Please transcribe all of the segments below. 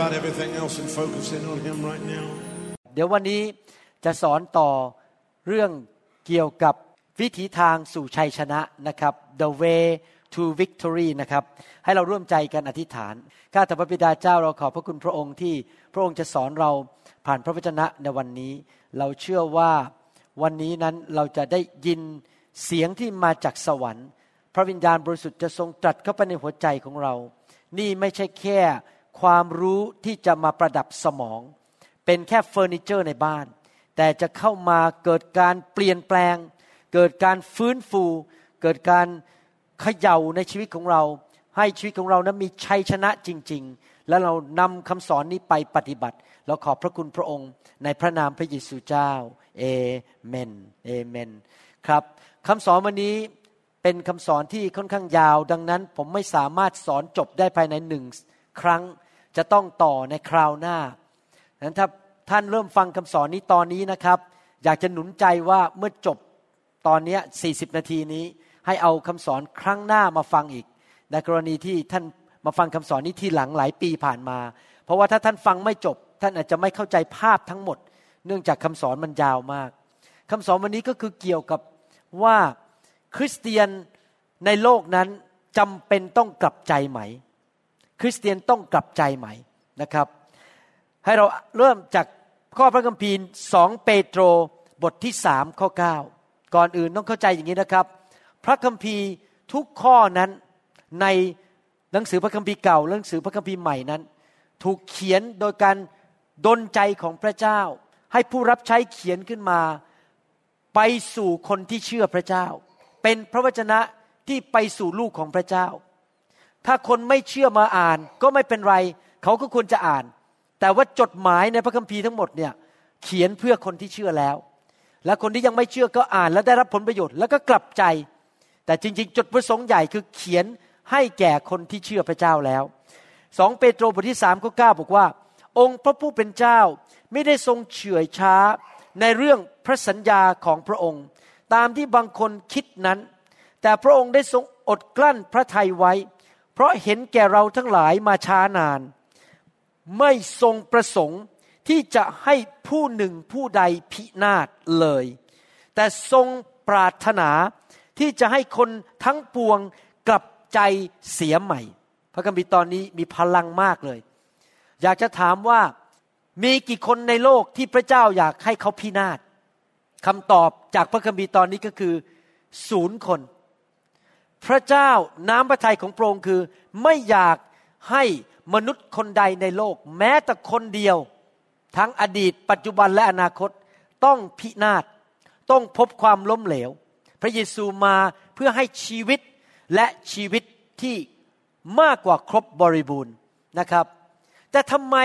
about everything else and focus in on Him right now. เดี๋ยววันนี้จะสอนต่อเรื่องเกี่ยวกับวิถีทางสู่ชัยชนะนะครับ the way to victory นะครับ ให้เราร่วมใจกันอธิษฐาน ข้าแต่พระบิดาเจ้าเราขอบพระคุณพระองค์ที่พระองค์จะสอนเราผ่านพระวจนะในวันนี้ เราเชื่อว่าวันนี้นั้นเราจะได้ยินเสียงที่มาจากสวรรค์ พระวิญญาณบริสุทธิ์จะทรงตรัสเข้าไปในหัวใจของเรา นี่ไม่ใช่แค่ ความรู้ที่จะมาประดับสมอง เป็นแค่เฟอร์นิเจอร์ในบ้าน แต่จะเข้ามาเกิดการเปลี่ยนแปลง เกิดการฟื้นฟู เกิดการเขย่าในชีวิตของเรา ให้ชีวิตของเรานั้นมีชัยชนะจริง ๆ และเรานำคำสอนนี้ไปปฏิบัติ เราขอบพระคุณพระองค์ ในพระนามพระเยซูเจ้าเอเมนเอเมนครับคำสอนวันนี้เป็นคำสอนที่ค่อนข้างยาว ดังนั้นผมไม่สามารถสอนจบได้ภายในหนึ่ง ครั้งจะต้องต่อในคราวหน้าดังนั้นถ้าท่านเริ่มฟังคำสอนนี้ตอนนี้นะครับ อยากจะหนุนใจว่าเมื่อจบตอนนี้ 40 นาทีนี้ ให้เอาคำสอนครั้งหน้ามาฟังอีก ในกรณีที่ท่านมาฟังคำสอนนี้ที่หลังหลายปีผ่านมา เพราะว่าถ้าท่านฟังไม่จบ ท่านอาจจะไม่เข้าใจภาพทั้งหมด เนื่องจากคำสอนมันยาวมากคำสอนวันนี้ก็คือเกี่ยวกับว่าคริสเตียนในโลกนั้นจำเป็นต้องกลับใจไหม คริสเตียนต้องกลับใจไหม่นะครับ ให้เราเริ่มจากข้อพระคัมภีร์สองเปโตรบทที่สามข้อเก้าก่อนอื่นต้องเข้าใจอย่างนี้นะครับ พระคัมภีร์ทุกข้อนั้นในหนังสือพระคัมภีร์เก่าและหนังสือพระคัมภีร์ใหม่นั้น ถูกเขียนโดยการดลใจของพระเจ้า ให้ผู้รับใช้เขียนขึ้นมา ไปสู่คนที่เชื่อพระเจ้า เป็นพระวจนะที่ไปสู่ลูกของพระเจ้า ถ้าคนไม่เชื่อมาอ่านก็ไม่เป็นไร เขาก็ควรจะอ่าน แต่ว่าจดหมายในพระคัมภีร์ทั้งหมดเนี่ยเขียนเพื่อคนที่เชื่อแล้ว และคนที่ยังไม่เชื่อก็อ่าน แล้วได้รับผลประโยชน์แล้วก็กลับใจ แต่จริง ๆ จุดประสงค์ใหญ่คือเขียนให้แก่คนที่เชื่อพระเจ้าแล้วสองเปโตรบทที่สามข้อเก้าบอกว่า องค์พระผู้เป็นเจ้าไม่ได้ทรงเฉื่อยช้าในเรื่องพระสัญญาของพระองค์ ตามที่บางคนคิดนั้น แต่พระองค์ได้ทรงอดกลั้นพระทัยไว้ เพราะเห็นแก่เราทั้งหลายมาช้านาน ไม่ทรงประสงค์ที่จะให้ผู้หนึ่งผู้ใดพินาศเลย แต่ทรงปรารถนาที่จะให้คนทั้งปวงกลับใจเสียใหม่ พระคัมภีร์ตอนนี้มีพลังมากเลย อยากจะถามว่ามีกี่คนในโลกที่พระเจ้าอยากให้เขาพินาศคำตอบจากพระคัมภีร์ตอนนี้ก็คือศูนย์คน พระเจ้าน้ำพระทัยของพระองค์คือ ไม่อยากให้มนุษย์คนใดในโลก แม้แต่คนเดียว ทั้งอดีต ปัจจุบันและอนาคตต้องพินาศต้องพบความล้มเหลว พระเยซูมาเพื่อให้ชีวิตและชีวิตที่มากกว่าครบบริบูรณ์นะครับ แต่ทำไม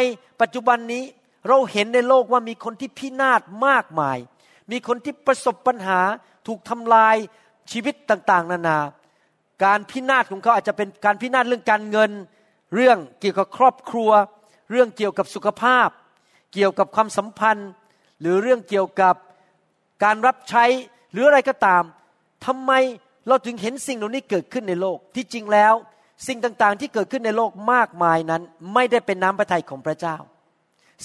ปัจจุบันนี้เราเห็นในโลกว่ามีคนที่พินาศมากมาย มีคนที่ประสบปัญหาถูกทำลายชีวิตต่าง ๆ นานา การพินาศของเขาอาจจะเป็นการพินาศเรื่องการเงิน เรื่องเกี่ยวกับครอบครัว เรื่องเกี่ยวกับสุขภาพ เกี่ยวกับความสัมพันธ์ หรือเรื่องเกี่ยวกับการรับใช้หรืออะไรก็ตามทำไมเราถึงเห็นสิ่งเหล่านี้เกิดขึ้นในโลกที่จริงแล้ว สิ่งต่างๆที่เกิดขึ้นในโลกมากมายนั้น ไม่ได้เป็นน้ำพระทัยของพระเจ้า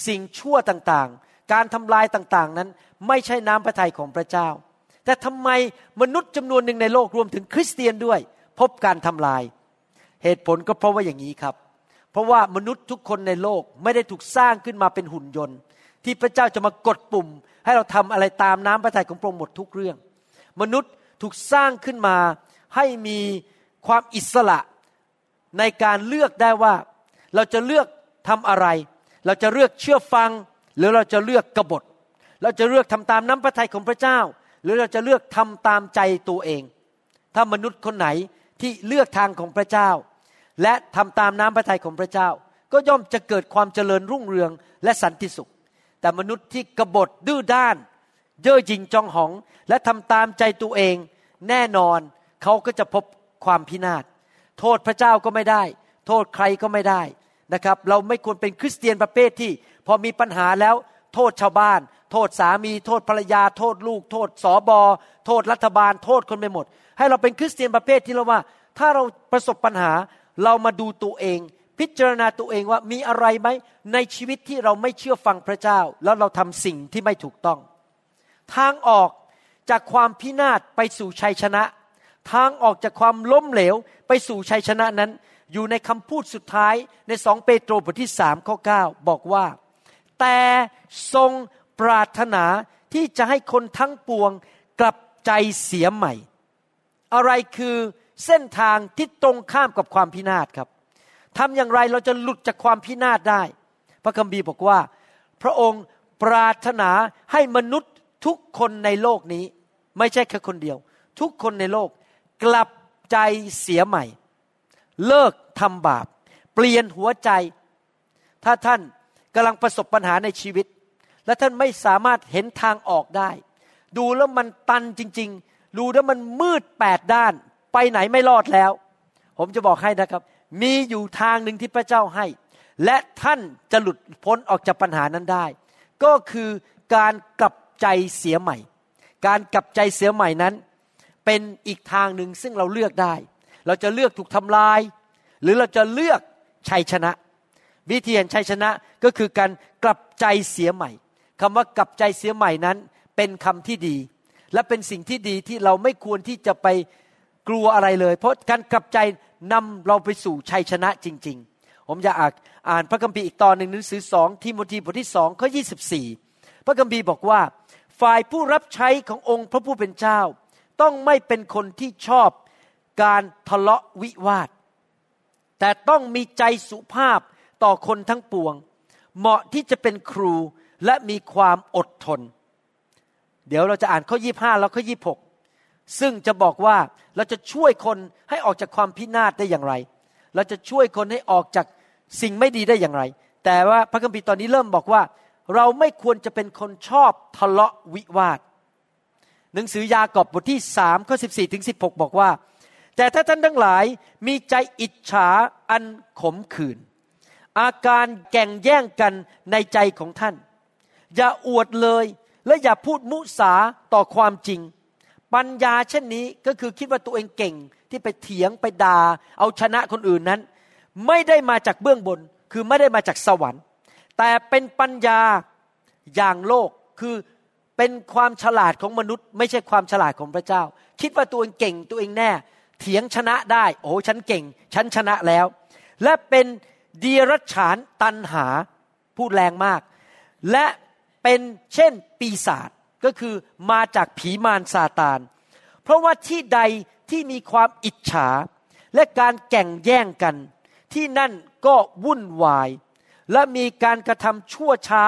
สิ่งชั่วต่างๆ การทำลายต่างๆนั้น ไม่ใช่น้ำพระทัยของพระเจ้า แต่ทำไมมนุษย์จำนวนหนึ่งในโลกรวมถึงคริสเตียนด้วย พบการทำลาย เหตุผลก็เพราะว่าอย่างนี้ครับ เพราะว่ามนุษย์ทุกคนในโลกไม่ได้ถูกสร้างขึ้นมาเป็นหุ่นยนต์ ที่พระเจ้าจะมากดปุ่ม ให้เราทำอะไรตามน้ำพระทัยของพระองค์หมดทุกเรื่อง มนุษย์ถูกสร้างขึ้นมาให้มีความอิสระในการเลือกได้ว่า เราจะเลือกทำอะไร เราจะเลือกเชื่อฟัง หรือเราจะเลือกกบฏ เราจะเลือกทำตามน้ำพระทัยของพระเจ้า หรือเราจะเลือกทำตามใจตัวเอง ถ้ามนุษย์คนไหน ที่เลือกทางของพระเจ้า และทำตามน้ำพระทัยของพระเจ้า ก็ย่อมจะเกิดความเจริญรุ่งเรืองและสันติสุข แต่มนุษย์ที่กบฏดื้อด้าน เย่อหยิ่งจองหอง และทำตามใจตัวเอง แน่นอนเขาก็จะพบความพินาศ โทษพระเจ้าก็ไม่ได้ โทษใครก็ไม่ได้นะครับ เราไม่ควรเป็นคริสเตียนประเภทที่ พอมีปัญหาแล้วโทษชาวบ้าน โทษสามี โทษภรรยา โทษลูก โทษสอบอ โทษรัฐบาล โทษคนไปหมด ให้เราเป็นคริสเตียนประเภทที่เราว่า ถ้าเราประสบปัญหาเรามาดูตัวเอง พิจารณาตัวเองว่ามีอะไรไหมในชีวิตที่เราไม่เชื่อฟังพระเจ้า แล้วเราทำสิ่งที่ไม่ถูกต้อง ทางออกจากความพินาศไปสู่ชัยชนะ ทางออกจากความล้มเหลวไปสู่ชัยชนะนั้น อยู่ในคำพูดสุดท้ายในสองเปโตรบทที่สามข้อ9บอกว่า แต่ทรงปรารถนาที่จะให้คนทั้งปวงกลับใจเสียใหม่ อะไรคือเส้นทางที่ตรงข้ามกับความพินาศครับทำอย่างไรเราจะหลุดจากความพินาศได้ พระคัมภีร์บอกว่า พระองค์ปรารถนาให้มนุษย์ทุกคนในโลกนี้ ไม่ใช่แค่คนเดียว ทุกคนในโลกกลับใจเสียใหม่ เลิกทำบาป เปลี่ยนหัวใจ ถ้าท่านกำลังประสบปัญหาในชีวิต และท่านไม่สามารถเห็นทางออกได้ ดูแล้วมันตันจริง ดูแล้วมันมืดแปดด้าน ไปไหนไม่รอดแล้ว ผมจะบอกให้นะครับ มีอยู่ทางหนึ่งที่พระเจ้าให้ และท่านจะหลุดพ้นออกจากปัญหานั้นได้ ก็คือการกลับใจเสียใหม่ การกลับใจเสียใหม่นั้น เป็นอีกทางหนึ่งซึ่งเราเลือกได้ เราจะเลือกถูกทำลาย หรือเราจะเลือกชัยชนะ วิธีแห่งชัยชนะก็คือการกลับใจเสียใหม่คำว่ากลับใจเสียใหม่นั้น เป็นคำที่ดี และเป็นสิ่งที่ดีที่เราไม่ควรที่จะไปกลัวอะไรเลย เพราะการกลับใจนำเราไปสู่ชัยชนะจริง ๆ ผมจะอ่านอ่านพระคัมภีร์อีกตอนหนึ่งหนังสือสองทิโมธีบทที่สองข้อยีพระคัมภีร์บอกว่า ฝ่ายผู้รับใช้ขององค์พระผู้เป็นเจ้า ต้องไม่เป็นคนที่ชอบการทะเลาะวิวาท แต่ต้องมีใจสุภาพต่อคนทั้งปวง เหมาะที่จะเป็นครูและมีความอดทน เดี๋ยวเราจะอ่านข้อยี่ห้าแล้วข้อยี่หกซึ่งจะบอกว่าเราจะช่วยคนให้ออกจากความพินาศได้อย่างไร เราจะช่วยคนให้ออกจากสิ่งไม่ดีได้อย่างไร แต่ว่าพระคัมภีร์ตอนนี้เริ่มบอกว่า เราไม่ควรจะเป็นคนชอบทะเลาะวิวาท หนังสือยากอบบทที่สามข้อสิบสี่ถึงสิบหกบอกว่า แต่ถ้าท่านทั้งหลายมีใจอิจฉาอันขมขื่นอาการแก่งแย่งกันในใจของท่าน อย่าอวดเลย และอย่าพูดมุสาต่อความจริง ปัญญาเช่นนี้ก็คือคิดว่าตัวเองเก่งที่ไปเถียงไปดา่าเอาชนะคนอื่นนั้น ไม่ได้มาจากเบื้องบนคือไม่ได้มาจากสวรรค์ แต่เป็นปัญญาอย่างโลกคือเป็นความฉลาดของมนุษย์ ไม่ใช่ความฉลาดของพระเจ้า คิดว่าตัวเองเก่งตัวเองแน่ เถียงชนะได้ โอ้ฉันเก่ง ฉันชนะแล้ว และเป็นดีรัจฉานตันหาพูดแรงมาก และ เป็นเช่นปีศาจก็คือมาจากผีมารซาตาน เพราะว่าที่ใดที่มีความอิจฉาและการแก่งแย่งกัน ที่นั่นก็วุ่นวาย และมีการกระทำชั่วช้า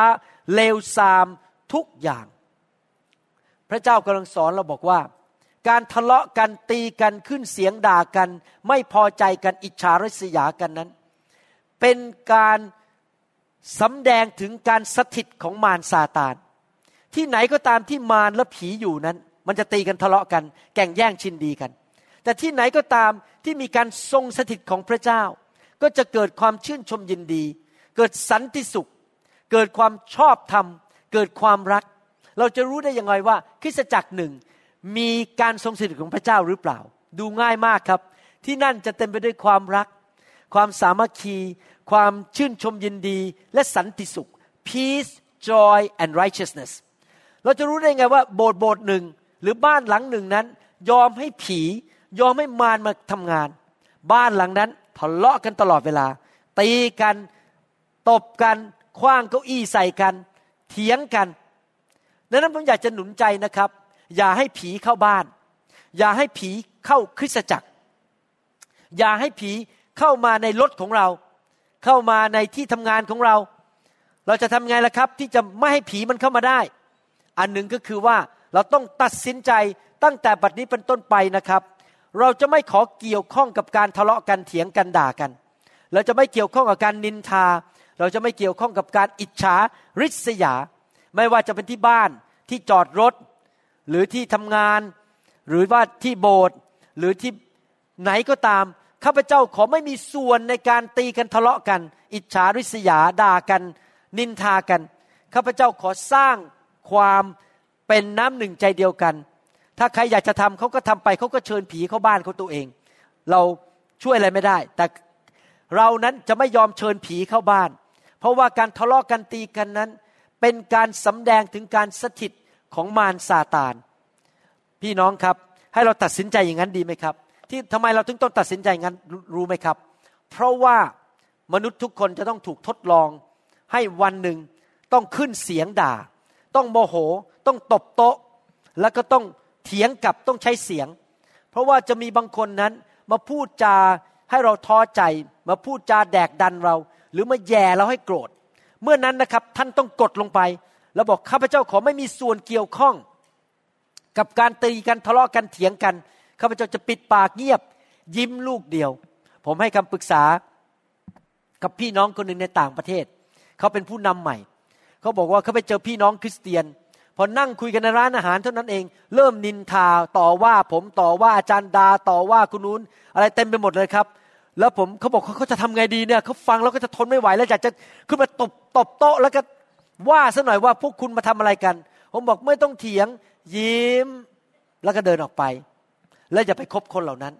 เลวทรามทุกอย่าง พระเจ้ากำลังสอนเราบอกว่า การทะเลาะกันตีกันขึ้นเสียงด่ากัน ไม่พอใจกันอิจฉาริษยากันนั้น เป็นการ สำแดงถึงการสถิตของมารซาตาน ที่ไหนก็ตามที่มารและผีอยู่นั้น มันจะตีกันทะเลาะกัน แก่งแย่งชินดีกัน แต่ที่ไหนก็ตามที่มีการทรงสถิตของพระเจ้า ก็จะเกิดความชื่นชมยินดี เกิดสันติสุข เกิดความชอบธรรม เกิดความรัก เราจะรู้ได้ยังไงว่าคริสตจักรหนึ่งมีการทรงสถิตของพระเจ้าหรือเปล่า ดูง่ายมากครับ ที่นั่นจะเต็มไปด้วยความรัก ความสามัคคี ความชื่นชมยินดี และสันติสุข peace joy and righteousness เราจะรู้ได้ไงว่าโบสถ์โบสถ์หนึ่งหรือบ้านหลังหนึ่งนั้น ยอมให้ผี ยอมให้มารมาทำงาน บ้านหลังนั้นทะเลาะกันตลอดเวลา ตีกันตบกันคว้างเก้าอี้ใส่กัน เถียงกันดังนั้นผมอยากจะหนุนใจนะครับ อย่าให้ผีเข้าบ้าน อย่าให้ผีเข้าคริสตจักร อย่าให้ผีเข้ามาในรถของเรา เข้ามาในที่ทำงานของเรา เราจะทำไงล่ะครับ ที่จะไม่ให้ผีมันเข้ามาได้ อันหนึ่งก็คือว่าเราต้องตัดสินใจตั้งแต่บัดนี้เป็นต้นไปนะครับ เราจะไม่ขอเกี่ยวข้องกับการทะเลาะกันเถียงกันด่ากัน เราจะไม่เกี่ยวข้องกับการนินทา เราจะไม่เกี่ยวข้องกับการอิจฉาริษยา ไม่ว่าจะเป็นที่บ้านที่จอดรถ หรือที่ทำงาน หรือว่าที่โบสถ์หรือที่ไหนก็ตาม ข้าพเจ้าขอไม่มีส่วนในการตีกันทะเลาะกัน อิจฉาริษยาด่ากัน นินทากัน ข้าพเจ้าขอสร้างความเป็นน้ำหนึ่งใจเดียวกัน ถ้าใครอยากจะทำเขาก็ทำไปเขาก็เชิญผีเข้าบ้านเขาตัวเอง เราช่วยอะไรไม่ได้ แต่เรานั้นจะไม่ยอมเชิญผีเข้าบ้าน เพราะว่าการทะเลาะกันตีกันนั้น เป็นการสำแดงถึงการสถิตของมารซาตาน พี่น้องครับให้เราตัดสินใจอย่างนั้นดีไหมครับ ที่ทำไมเราถึงต้องตัดสินใจงั้นรู้ไหมครับ เพราะว่ามนุษย์ทุกคนจะต้องถูกทดลอง ให้วันหนึ่งต้องขึ้นเสียงด่า ต้องโมโห ต้องตบโต๊ะ แล้วก็ต้องเถียงกับต้องใช้เสียง เพราะว่าจะมีบางคนนั้นมาพูดจาให้เราท้อใจ มาพูดจาแดกดันเรา หรือมาแย่เราให้โกรธ เมื่อนั้นนะครับท่านต้องกดลงไป แล้วบอกข้าพเจ้าขอไม่มีส่วนเกี่ยวข้อง กับการตีกันทะเลาะกันเถียงกัน ข้าพเจ้าจะปิดปากเงียบ ยิ้มลูกเดียว ผมให้คำปรึกษากับพี่น้องคนหนึ่งในต่างประเทศ เขาเป็นผู้นำใหม่ เขาบอกว่าเขาไปเจอพี่น้องคริสเตียน พอนั่งคุยกันในร้านอาหารเท่านั้นเอง เริ่มนินทาต่อว่าผมต่อว่าอาจารย์ดาต่อว่าคุณนู้น อะไรเต็มไปหมดเลยครับ แล้วผมเขาบอกเขาจะทำไงดีเนี่ยเขาฟังแล้วก็จะทนไม่ไหวแล้วอยากจะขึ้นมาตบตบโต๊ะแล้วก็ว่าซะหน่อยว่าพวกคุณมาทำอะไรกัน ผมบอกไม่ต้องเถียง ยิ้มแล้วก็เดินออกไป แล้วอย่าไปคบคนเหล่านั้น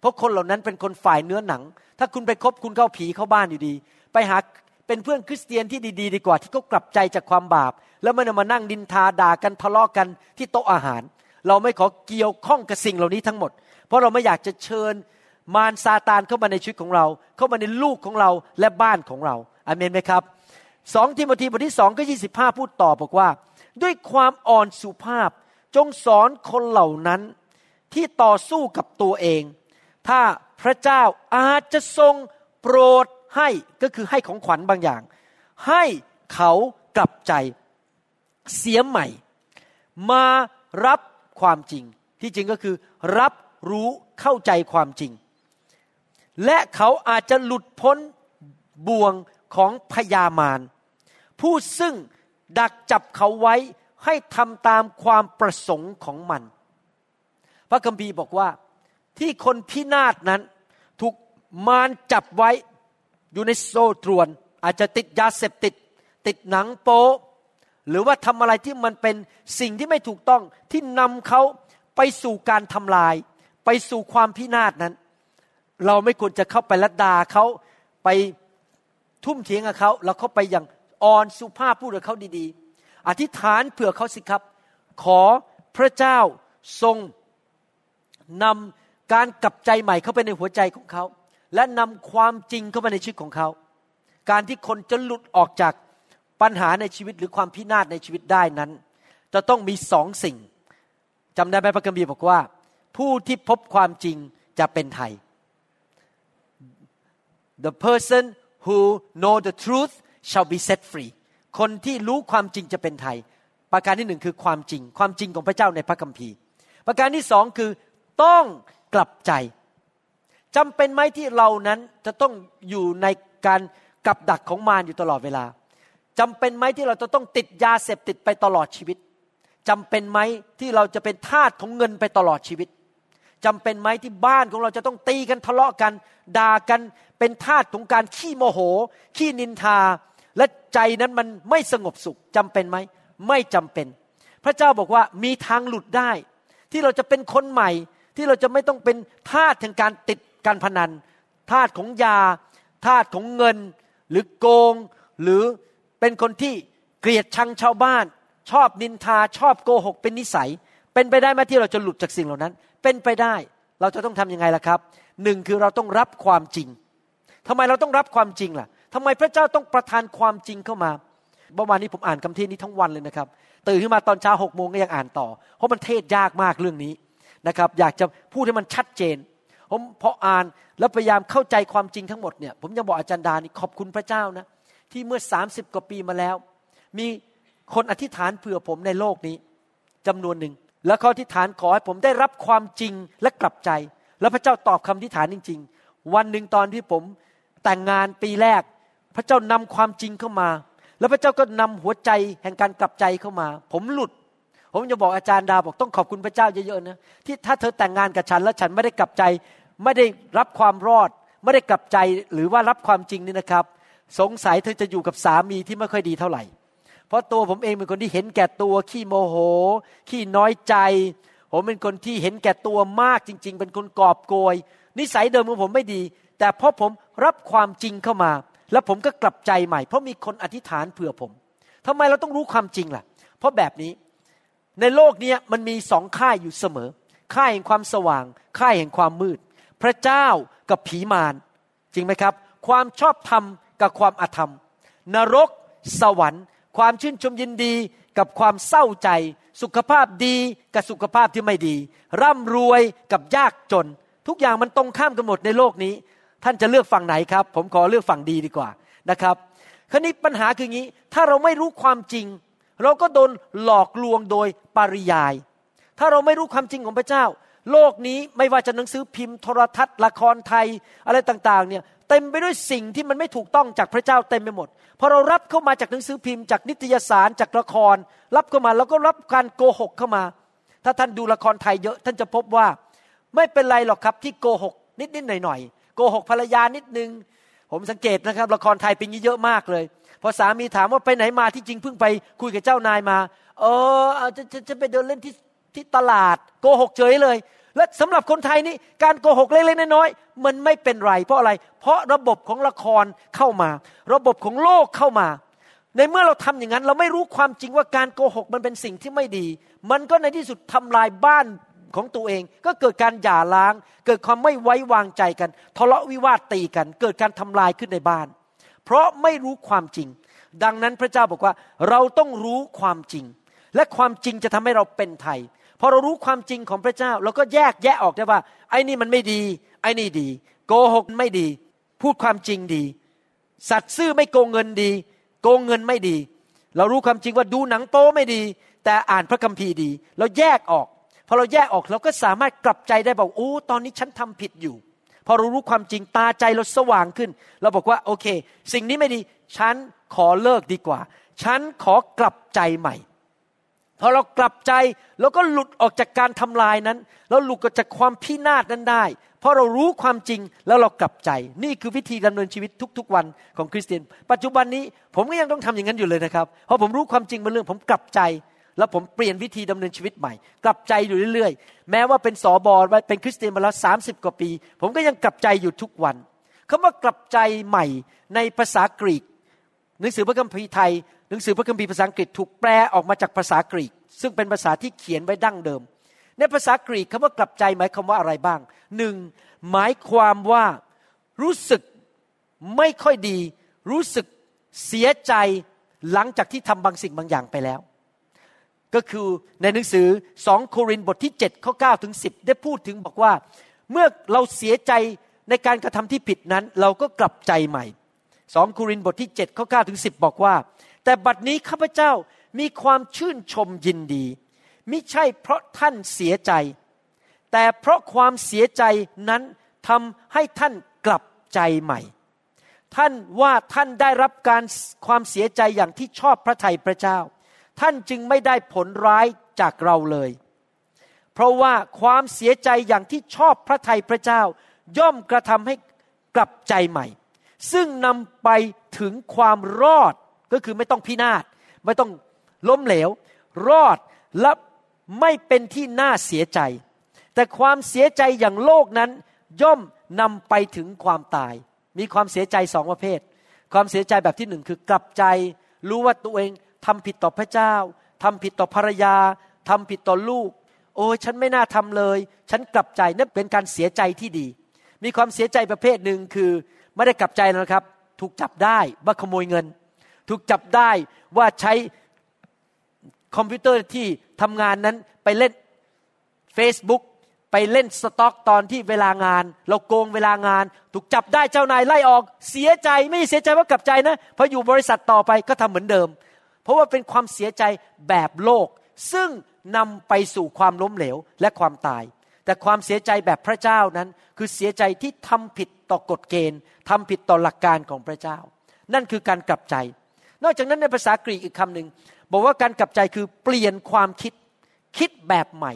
เพราะคนเหล่านั้นเป็นคนฝ่ายเนื้อหนัง ถ้าคุณไปคบคุณเข้าผีเข้าบ้านอยู่ดี ไปหาเป็นเพื่อนคริสเตียนที่ดี ๆ ดีกว่า ที่เขากลับใจจากความบาป แล้วไม่มานั่งดินทาด่ากันทะเลาะกันที่โต๊ะอาหาร เราไม่ขอเกี่ยวข้องกับสิ่งเหล่านี้ทั้งหมด เพราะเราไม่อยากจะเชิญมารซาตานเข้ามาในชีวิตของเรา เข้ามาในลูกของเราและบ้านของเราอเมนไหมครับสองทิโมธีบทที่สองก็ยี่สิบห้าพูดต่อบอกว่า ด้วยความอ่อนสุภาพจงสอนคนเหล่านั้น ที่ต่อสู้กับตัวเอง ถ้าพระเจ้าอาจจะทรงโปรดให้ก็คือให้ของขวัญบางอย่าง ให้เขากลับใจเสียใหม่ มารับความจริง ที่จริงก็คือ รับรู้เข้าใจความจริง และเขาอาจจะหลุดพ้นบ่วงของพยามารผู้ซึ่งดักจับเขาไว้ให้ทำตามความประสงค์ของมัน พระคัมภีร์บอกว่าที่คนพินาศนั้นถูกมารจับไว้อยู่ในโซ่ตรวน อาจจะติดยาเสพติด ติดหนังโป๊หรือว่าทำอะไรที่มันเป็นสิ่งที่ไม่ถูกต้องที่นำเขาไปสู่การทำลาย ไปสู่ความพินาศนั้น เราไม่ควรจะเข้าไปละดาเขาไปทุ่มเทียงกับเขาเราเข้าไปอย่างอ่อนสุภาพพูดกับเขาดีๆ อธิษฐานเผื่อเขาสิครับ ขอพระเจ้าทรง นำการกลับใจใหม่เข้าไปในหัวใจของเขา และนำความจริงเข้ามาในชีวิตของเขา การที่คนจะหลุดออกจากปัญหาในชีวิตหรือความพินาศในชีวิตได้นั้น จะต้องมีสองสิ่งจำได้ไหมพระคัมภีร์บอกว่า ผู้ที่พบความจริงจะเป็นไทย the person who know the truth shall be set free คนที่รู้ความจริงจะเป็นไทย ประการที่หนึ่งคือความจริง ความจริงของพระเจ้าในพระคัมภีร์ ประการที่สองคือ ต้องกลับใจจำเป็นไหมที่เรานั้นจะต้องอยู่ในการกับดักของมารอยู่ตลอดเวลาจำเป็นไหมที่เราจะต้องติดยาเสพติดไปตลอดชีวิตจำเป็นไหมที่เราจะเป็นทาสของเงินไปตลอดชีวิตจำเป็นไหมที่บ้านของเราจะต้องตีกันทะเลาะกันด่ากันเป็นทาสของการขี้โมโห ขี้นินทา และใจนั้นมันไม่สงบสุขจำเป็นไหมไม่จำเป็น พระเจ้าบอกว่ามีทางหลุดได้ ที่เราจะเป็นคนใหม่ ที่เราจะไม่ต้องเป็นทาสแห่งการติดการพนัน ทาสของยา ทาสของเงิน หรือโกง หรือเป็นคนที่เกลียดชังชาวบ้าน ชอบนินทาชอบโกหกเป็นนิสัย เป็นไปได้ไหมที่เราจะหลุดจากสิ่งเหล่านั้น เป็นไปได้เราจะต้องทํำยังไงล่ะครับหนึ่งคือเราต้องรับความจริงทำไมเราต้องรับความจริงล่ะทำไมพระเจ้าต้องประทานความจริงเข้ามาเมื่อวานนี้ผมอ่านคำเทศนี้ทั้งวันเลยนะครับตื่นขึ้นมาตอนเช้าหกโมงก็ยังอ่านต่อ เพราะมันเทศยากมากเรื่องนี้ นะครับ อยากจะพูดให้มันชัดเจน ผมพออ่านแล้วพยายามเข้าใจความจริงทั้งหมดเนี่ย ผมยังบอกอาจารย์ดานี่ขอบคุณพระเจ้านะ ที่เมื่อสามสิบกว่าปีมาแล้ว มีคนอธิษฐานเผื่อผมในโลกนี้จำนวนหนึ่ง แล้วเขาอธิษฐานขอให้ผมได้รับความจริงและกลับใจ แล้วพระเจ้าตอบคำอธิษฐานจริง ๆ วันหนึ่งตอนที่ผมแต่งงานปีแรก พระเจ้านำความจริงเข้ามา แล้วพระเจ้าก็นำหัวใจแห่งการกลับใจเข้ามา ผมหลุด ผมจะบอกอาจารย์ดาบอกต้องขอบคุณพระเจ้าเยอะๆนะที่ถ้าเธอแต่งงานกับฉันแล้วฉันไม่ได้กลับใจ ไม่ได้รับความรอด ไม่ได้กลับใจหรือว่ารับความจริงนี่นะครับ สงสัยเธอจะอยู่กับสามีที่ไม่ค่อยดีเท่าไหร่ เพราะตัวผมเองเป็นคนที่เห็นแก่ตัวขี้โมโห ขี้น้อยใจ ผมเป็นคนที่เห็นแก่ตัวมากจริง ๆ เป็นคนกอบโกย นิสัยเดิมของผมไม่ดี แต่พราะผมรับความจริงเข้ามา แล้วผมก็กลับใจใหม่ เพราะมีคนอธิษฐานเผื่อผมทำไมเราต้องรู้ความจริงล่ะ เพราะแบบนี้ ในโลกนี้มันมีสองค่ายอยู่เสมอ ค่ายแห่งความสว่าง ค่ายแห่งความมืด พระเจ้ากับผีมาร จริงไหมครับ ความชอบธรรมกับความอธรรม นรก สวรรค์ ความชื่นชมยินดีกับความเศร้าใจ สุขภาพดีกับสุขภาพที่ไม่ดี ร่ำรวยกับยากจน ทุกอย่างมันตรงข้ามกันหมดในโลกนี้ ท่านจะเลือกฝั่งไหนครับ ผมขอเลือกฝั่งดีดีกว่านะครับ คราวนี้ปัญหาคืองี้ ถ้าเราไม่รู้ความจริง เราก็โดนหลอกลวงโดยปริยาย ถ้าเราไม่รู้ความจริงของพระเจ้า โลกนี้ไม่ว่าจะหนังสือพิมพ์โทรทัศน์ละครไทยอะไรต่างๆเนี่ยเต็มไปด้วยสิ่งที่มันไม่ถูกต้องจากพระเจ้าเต็มไปหมดพอเรารับเข้ามาจากหนังสือพิมพ์จากนิตยสารจากละคร รับเข้ามาแล้วก็รับการโกหกเข้ามา ถ้าท่านดูละครไทยเยอะท่านจะพบว่าไม่เป็นไรหรอกครับที่โกหกนิดๆหน่อยโกหกภรรยานิดนึง ผมสังเกตนะครับ ละครไทยเป็นเยอะมากเลย พอสามีถามว่าไปไหนมาที่จริงเพิ่งไปคุยกับเจ้านายมา เออจะจะจะไปเดินเล่นที่ที่ตลาดโกหกเฉยเลย และสำหรับคนไทยนี่การโกหกเล็กๆน้อยๆมันไม่เป็นไร เพราะอะไร เพราะระบบของละครเข้ามา ระบบของโลกเข้ามา ในเมื่อเราทำอย่างนั้น เราไม่รู้ความจริงว่าการโกหกมันเป็นสิ่งที่ไม่ดี มันก็ในที่สุดทำลายบ้านของตัวเองก็เกิดการหย่าร้าง เกิดความไม่ไว้วางใจกัน ทะเลาะวิวาทตีกัน เกิดการทำลายขึ้นในบ้าน เพราะไม่รู้ความจริง ดังนั้นพระเจ้าบอกว่าเราต้องรู้ความจริง และความจริงจะทำให้เราเป็นไทยพอเรารู้ความจริงของพระเจ้าเราก็แยกแยะออกได้ว่า ไอ้นี่มันไม่ดี ไอ้นี่ดี โกหกไม่ดี พูดความจริงดี สัตว์ซื่อไม่โกงเงินดี โกงเงินไม่ดี เรารู้ความจริงว่าดูหนังโป๊ไม่ดี แต่อ่านพระคัมภีร์ดี เราแยกออกพอเราแยกออกเราก็สามารถกลับใจได้บอกโอ้ตอนนี้ฉันทำผิดอยู่ พอเรารู้ความจริงตาใจเราสว่างขึ้น เราบอกว่าโอเค สิ่งนี้ไม่ดี ฉันขอเลิกดีกว่า ฉันขอกลับใจใหม่ พอเรากลับใจเราก็หลุดออกจากการทำลายนั้นเราหลุดออกจากความพินาศนั้นได้ เพราะเรารู้ความจริงแล้วเรากลับใจ นี่คือวิธีดำเนินชีวิตทุกๆวันของคริสเตียน ปัจจุบันนี้ผมก็ยังต้องทำอย่างนั้นอยู่เลยนะครับ เพราะผมรู้ความจริงเป็นเรื่องผมกลับใจ แล้วผมเปลี่ยนวิธีดำเนินชีวิตใหม่ กลับใจอยู่เรื่อยๆ แม้ว่าเป็นสอบอเป็นคริสเตียนมาแล้วสาสิบกว่าปี ผมก็ยังกลับใจอยู่ทุกวันคาว่ากลับใจใหม่ในภาษากรีก หนังสือพระคัมภีร์ไทย หนังสือพระคัมภีร์ภาษาอังกฤษถูกแปลออกมาจากภาษากรีก ซึ่งเป็นภาษาที่เขียนไว้ดั้งเดิม ในภาษากรีกคำว่ากลับใจหมายความว่าอะไรบ้างหนึ่งหมายความว่ารู้สึกไม่ค่อยดี รู้สึกเสียใจหลังจากที่ทำบางสิ่งบางอย่างไปแล้ว ก็คือในหนังสือสองโครินธ์บทที่7ข้อ9ถึง10 ได้พูดถึงบอกว่า เมื่อเราเสียใจในการกระทำที่ผิดนั้น เราก็กลับใจใหม่สองโครินธ์บทที่7ข้อ9ถึง10 บอกว่า แต่บัดนี้ข้าพเจ้ามีความชื่นชมยินดีมิใช่เพราะท่านเสียใจ แต่เพราะความเสียใจนั้นทำให้ท่านกลับใจใหม่ ท่านว่าท่านได้รับการความเสียใจอย่างที่ชอบพระทัยพระเจ้า ท่านจึงไม่ได้ผลร้ายจากเราเลย เพราะว่าความเสียใจอย่างที่ชอบพระทัยพระเจ้า ย่อมกระทำให้กลับใจใหม่ ซึ่งนำไปถึงความรอดก็คือไม่ต้องพินาศไม่ต้องล้มเหลว รอดและไม่เป็นที่น่าเสียใจ แต่ความเสียใจอย่างโลกนั้น ย่อมนำไปถึงความตาย มีความเสียใจสองประเภท ความเสียใจแบบที่หนึ่งคือกลับใจ รู้ว่าตัวเอง ทำผิดต่อพระเจ้าทำผิดต่อภรรยาทำผิดต่อลูก โอ้ยฉันไม่น่าทำเลย ฉันกลับใจนั่นเป็นการเสียใจที่ดี มีความเสียใจประเภทหนึ่งคือไม่ได้กลับใจนะครับ ถูกจับได้ว่าขโมยเงิน ถูกจับได้ว่าใช้คอมพิวเตอร์ที่ทำงานนั้นไปเล่น Facebook ไปเล่นสต็อกตอนที่เวลางาน เราโกงเวลางาน ถูกจับได้เจ้านายไล่ออก เสียใจไม่เสียใจว่ากลับใจนะพออยู่บริษัทต่อไปก็ทำเหมือนเดิม ราะว่าเป็นความเสียใจแบบโลก ซึ่งนำไปสู่ความล้มเหลวและความตาย แต่ความเสียใจแบบพระเจ้านั้น คือเสียใจที่ทำผิดต่อกฎเกณฑ์ทำผิดต่อหลักการของพระเจ้า นั่นคือการกลับใจ นอกจากนั้นในภาษากรีกอีกคำหนึ่งบอกว่าการกลับใจคือเปลี่ยนความคิด คิดแบบใหม่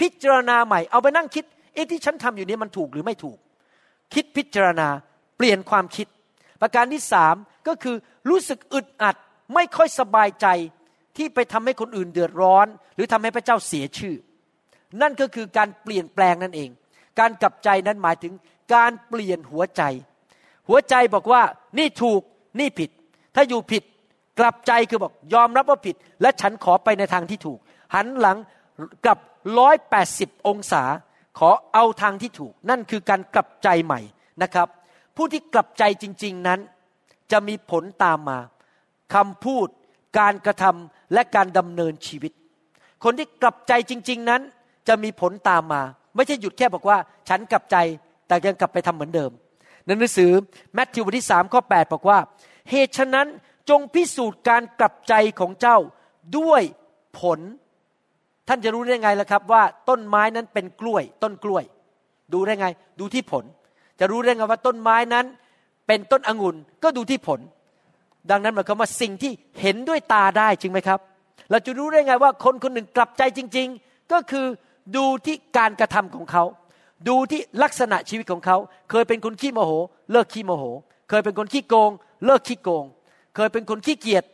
พิจารณาใหม่ เอาไปนั่งคิดเอ๊ะที่ฉันทำอยู่นี้มันถูกหรือไม่ถูก คิดพิจารณาเปลี่ยนความคิด ประการที่สามก็คือรู้สึกอึดอัด ไม่ค่อยสบายใจที่ไปทำให้คนอื่นเดือดร้อน หรือทำให้พระเจ้าเสียชื่อ นั่นก็คือการเปลี่ยนแปลงนั่นเอง การกลับใจนั้นหมายถึงการเปลี่ยนหัวใจ หัวใจบอกว่านี่ถูกนี่ผิด ถ้าอยู่ผิดกลับใจคือบอกยอมรับว่าผิด และฉันขอไปในทางที่ถูก หันหลังกลับร้อยแปดสิบองศา ขอเอาทางที่ถูก นั่นคือการกลับใจใหม่นะครับ ผู้ที่กลับใจจริง ๆนั้น จะมีผลตามมา คำพูด การกระทำและการดำเนินชีวิต คนที่กลับใจจริง ๆ นั้นจะมีผลตามมา ไม่ใช่หยุดแค่บอกว่า ฉันกลับใจแต่ยังกลับไปทำเหมือนเดิมในหนังสือแมทธิวบทที่สามข้อ8บอกว่า เหตุฉะนั้นจงพิสูจน์การกลับใจของเจ้าด้วยผล ท่านจะรู้ได้ไงล่ะครับว่าต้นไม้นั้นเป็นกล้วย ต้นกล้วย ดูได้ไง ดูที่ผล จะรู้ได้ไงว่าต้นไม้นั้น เป็นต้นองุ่นก็ดูที่ผล ดังนั้นหมายความว่าสิ่งที่เห็นด้วยตาได้จริงไหมครับ เราจะรู้ได้ไงว่าคนคนหนึ่งกลับใจจริง ๆ ก็คือดูที่การกระทำของเขา ดูที่ลักษณะชีวิตของเขา เคยเป็นคนขี้โมโห เลิกขี้โมโห เคยเป็นคนขี้โกง เลิกขี้โกง เคยเป็นคนขี้เกียจ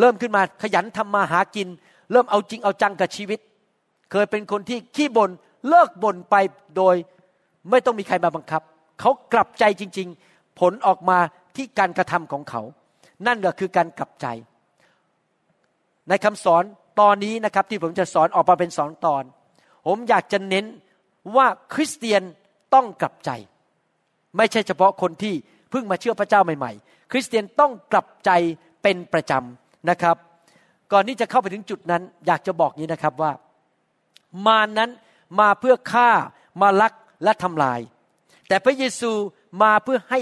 เริ่มขึ้นมาขยันทำมาหากิน เริ่มเอาจริงเอาจังกับชีวิต เคยเป็นคนที่ขี้บน่นเลิกบ่นไปโดยไม่ต้องมีใครมาบังคับ เขากลับใจจริง ๆ ผลออกมาที่การกระทำของเขา นั่นก็คือการกลับใจ ในคำสอนตอนนี้นะครับที่ผมจะสอนออกมาเป็นสองตอน ผมอยากจะเน้นว่าคริสเตียนต้องกลับใจ ไม่ใช่เฉพาะคนที่เพิ่งมาเชื่อพระเจ้าใหม่ๆ คริสเตียนต้องกลับใจเป็นประจำนะครับ ก่อนที่จะเข้าไปถึงจุดนั้น อยากจะบอกนี้นะครับว่า มานั้นมาเพื่อฆ่ามาลักและทำลาย แต่พระเยซูมาเพื่อให้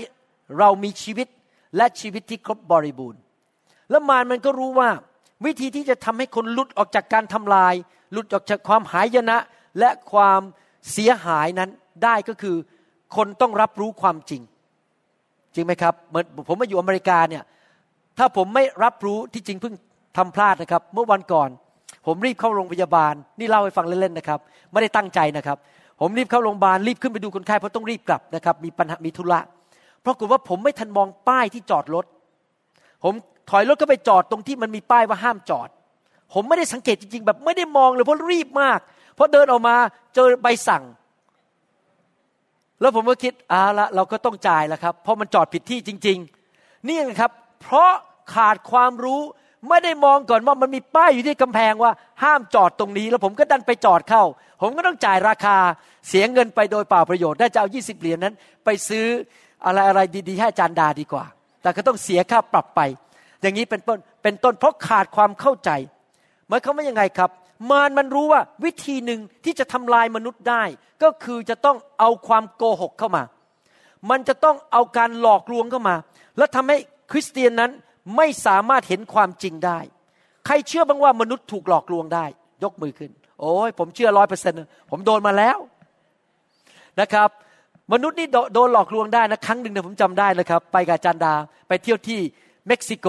เรามีชีวิต และชีวิตที่ครบบริบูรณ์ แล้วมารมันก็รู้ว่าวิธีที่จะทำให้คนหลุดออกจากการทำลาย หลุดออกจากความหายนะ และความเสียหายนั้นได้ก็คือ คนต้องรับรู้ความจริง จริงไหมครับเหมือนผมมาอยู่อเมริกาเนี่ยถ้าผมไม่รับรู้ที่จริงเพิ่งทำพลาดนะครับ เมื่อวันก่อน ผมรีบเข้าโรงพยาบาล นี่เล่าให้ฟังเล่นๆนะครับไม่ได้ตั้งใจนะครับ ผมรีบเข้าโรงพยาบาลรีบขึ้นไปดูคนไข้เพราะต้องรีบกลับนะครับ มีปัญหามีธุระ เพราะกฏว่าผมไม่ทันมองป้ายที่จอดรถ ผมถอยรถก็ไปจอดตรงที่มันมีป้ายว่าห้ามจอด ผมไม่ได้สังเกตจริงๆ แบบไม่ได้มองเลยเพราะรีบมาก เพราะเดินออกมาเจอใบสั่ง แล้วผมก็คิดอ่าละเราก็ต้องจ่ายแล้วครับ เพราะมันจอดผิดที่จริง ๆ นี่นะครับ เพราะขาดความรู้ไม่ได้มองก่อนว่ามันมีป้ายอยู่ที่กำแพงว่าห้ามจอดตรงนี้ แล้วผมก็ดันไปจอดเข้า ผมก็ต้องจ่ายราคาเสียเงินไปโดยเปล่าประโยชน์ถ้จะเอายี่สิบเหรียญนั้น ไปซื้อ อะไรอะไรดีๆให้จานดาดีกว่า แต่ก็ต้องเสียค่าปรับไป อย่างนี้เป็นต้นเป็นต้นเพราะขาดความเข้าใจหมายความว่ายังไงครับ มารมันรู้ว่าวิธีหนึ่งที่จะทำลายมนุษย์ได้ ก็คือจะต้องเอาความโกหกเข้ามา มันจะต้องเอาการหลอกลวงเข้ามา และทำให้คริสเตียนนั้นไม่สามารถเห็นความจริงได้ ใครเชื่อบ้างว่ามนุษย์ถูกหลอกลวงได้ ยกมือขึ้น โอ้ยผมเชื่อร้อยเปอร์เซ็นต์ผมโดนมาแล้วนะครับ มนุษย์นี่โดนหลอกลวงได้นะครั้งหนึ่งเนี่ยผมจำได้นะครับ ไปกับจันดาไปเที่ยวที่เม็กซิโก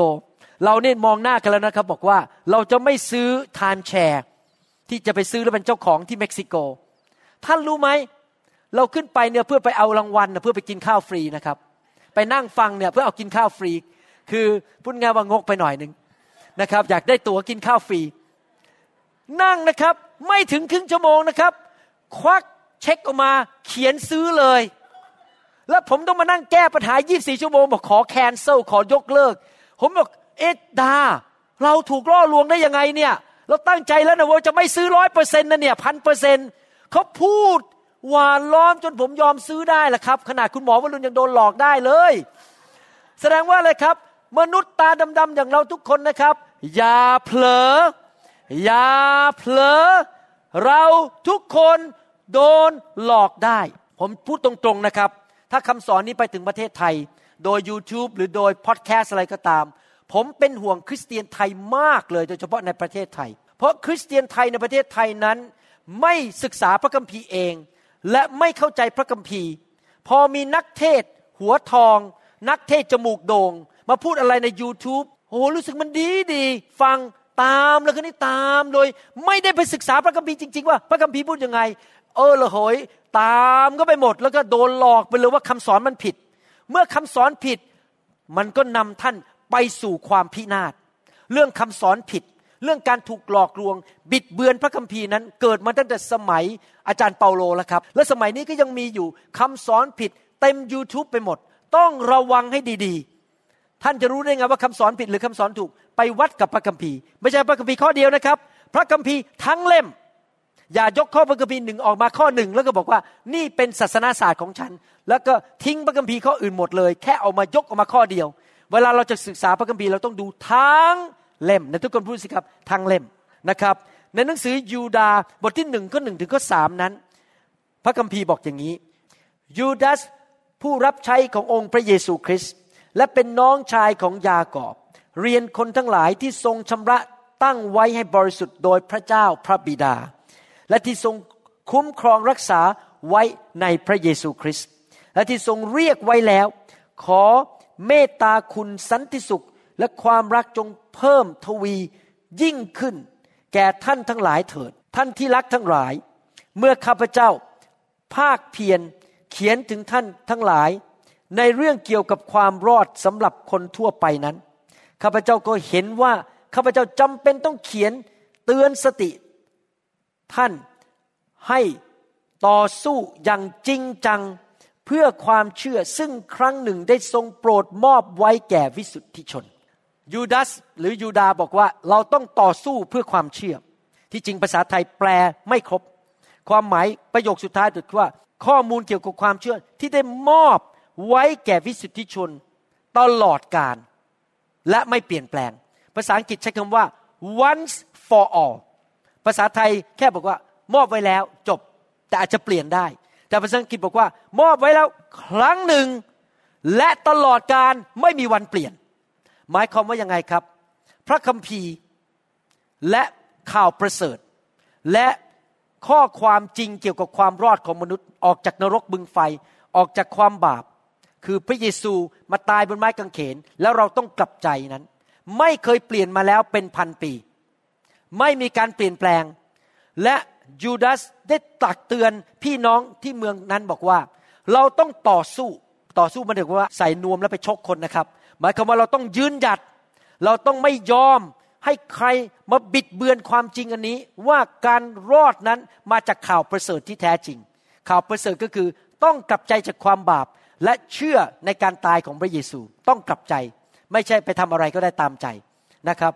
เราเนี่ยมองหน้ากันแล้วนะครับ บอกว่าเราจะไม่ซื้อไทานแชร์ที่จะไปซื้อแล้วเป็นเจ้าของที่เม็กซิโก ท่านรู้ไหมเราขึ้นไปเนี่ยเพื่อไปเอารางวัลเพื่อไปกินข้าวฟรีนะครับ ไปนั่งฟังเนี่ยเพื่อเอากินข้าวฟรี คือพูดง่ายว่างกไปหน่อยหนึ่งนะครับ อยากได้ตั๋วกินข้าวฟรี นั่งนะครับ ไม่ถึงครึ่งชั่วโมงนะครับ ควัก เช็คออกมาเขียนซื้อเลย แล้วผมต้องมานั่งแก้ปัญหา 24 ชั่วโมงบอกขอ cancel ขอยกเลิก ผมบอกเอ็ดดา เราถูกล่อลวงได้ยังไงเนี่ย เราตั้งใจแล้วนะว่าจะไม่ซื้อร้อยเปอร์เซ็นต์นะเนี่ยพันเปอร์เซ็นต์เขาพูดหวานล้อมจนผมยอมซื้อได้ละครับ ขนาดคุณหมอวรุณยังโดนหลอกได้เลย แสดงว่าอะไรครับ มนุษย์ตาดำๆอย่างเราทุกคนนะครับ อย่าเผลออย่าเผลอเราทุกคน โดนหลอกได้ ผมพูดตรงๆนะครับ ถ้าคำสอนนี้ไปถึงประเทศไทย โดย YouTube หรือโดยพอดแคสต์อะไรก็ตาม ผมเป็นห่วงคริสเตียนไทยมากเลย โดยเฉพาะในประเทศไทย เพราะคริสเตียนไทยในประเทศไทยนั้น ไม่ศึกษาพระคัมภีร์เอง และไม่เข้าใจพระคัมภีร์ พอมีนักเทศ หัวทอง นักเทศจมูกโดง่งมาพูดอะไรใน YouTube โอ้รู้สึกมันดีดีฟังตามแล้วก็นี่ตามโดย ไม่ได้ไปศึกษาพระคัมภีร์จริง ๆ ว่าพระคัมภีร์พูดยังไง เออละหอยตามก็ไปหมด แล้วก็โดนหลอกไปเลยว่าคำสอนมันผิด เมื่อคำสอนผิด มันก็นำท่านไปสู่ความพินาศ เรื่องคำสอนผิด เรื่องการถูกหลอกลวง บิดเบือนพระคัมภีร์นั้น เกิดมาตั้งแต่สมัยอาจารย์เปาโลแล้วครับ และสมัยนี้ก็ยังมีอยู่คำสอนผิด เต็ม YouTube ไปหมด ต้องระวังให้ดีๆ ท่านจะรู้ได้ไงว่าคำสอนผิดหรือคำสอนถูก ไปวัดกับพระคัมภีร์ ไม่ใช่พระคัมภีร์ข้อเดียวนะครับ พระคัมภีร์ทั้งเล่ม อย่ายกข้อพระคัมภีร์หนึ่งออกมาข้อหนึ่งแล้วก็บอกว่านี่เป็นศาสนาศาสตร์ของฉัน แล้วก็ทิ้งพระคัมภีร์ข้ออื่นหมดเลย แค่เอามายกออกมาข้อเดียว เวลาเราจะศึกษาพระคัมภีร์เราต้องดูทั้งเล่มในทุกคนพูดสิครับทั้งเล่มนะครับ ในหนังสือยูดาบทที่หนึ่งข้อหนึ่งถึงข้อสามนั้น พระคัมภีร์บอกอย่างนี้ยูดาสผู้รับใช้ขององค์พระเยซูคริสต์และเป็นน้องชายของยากอบ เรียนคนทั้งหลายที่ทรงชำระตั้งไว้ให้บริสุทธิ์โดยพระเจ้าพระบิดา และที่ทรงคุ้มครองรักษาไว้ในพระเยซูคริสต์และที่ทรงเรียกไว้แล้ว ขอเมตตาคุณสันติสุขและความรักจงเพิ่มทวียิ่งขึ้น แก่ท่านทั้งหลายเถิด ท่านที่รักทั้งหลาย เมื่อข้าพเจ้าภาคเพียรเขียนถึงท่านทั้งหลาย ในเรื่องเกี่ยวกับความรอดสำหรับคนทั่วไปนั้นข้าพเจ้าก็เห็นว่าข้าพเจ้าจำเป็นต้องเขียนเตือนสติ ท่านให้ต่อสู้อย่างจริงจังเพื่อความเชื่อซึ่งครั้งหนึ่งได้ทรงโปรดมอบไว้แก่วิสุทธิชน ยูดาสหรือยูดาบอกว่าเราต้องต่อสู้เพื่อความเชื่อ ที่จริงภาษาไทยแปลไม่ครบ ความหมายประโยคสุดท้ายถือว่า ข้อมูลเกี่ยวกับความเชื่อที่ได้มอบไว้แก่วิสุทธิชน ตลอดกาลและไม่เปลี่ยนแปลง ภาษาอังกฤษใช้คำว่า once for all ภาษาไทยแค่บอกว่ามอบไว้แล้วจบ แต่อาจจะเปลี่ยนได้ แต่ภาษาอังกฤษบอกว่า มอบไว้แล้วครั้งหนึ่ง และตลอดการไม่มีวันเปลี่ยน หมายความว่ายังไงครับ พระคัมภีร์ และข่าวประเสริฐ และข้อความจริงเกี่ยวกับความรอดของมนุษย์ ออกจากนรกบึงไฟออกจากความบาป คือพระเยซูมาตายบนไม้กางเขน แล้วเราต้องกลับใจนั้น ไม่เคยเปลี่ยนมาแล้วเป็นพันปี ไม่มีการเปลี่ยนแปลง และยูดาสได้ตักเตือนพี่น้องที่เมืองนั้นบอกว่า เราต้องต่อสู้ต่อสู้มันถึงว่าใส่นวมแล้วไปชกคนนะครับ หมายความว่าเราต้องยืนหยัด เราต้องไม่ยอมให้ใครมาบิดเบือนความจริงอันนี้ ว่าการรอดนั้นมาจากข่าวประเสริฐที่แท้จริง ข่าวประเสริฐก็คือต้องกลับใจจากความบาปและเชื่อในการตายของพระเยซูต้องกลับใจ ไม่ใช่ไปทำอะไรก็ได้ตามใจนะครับ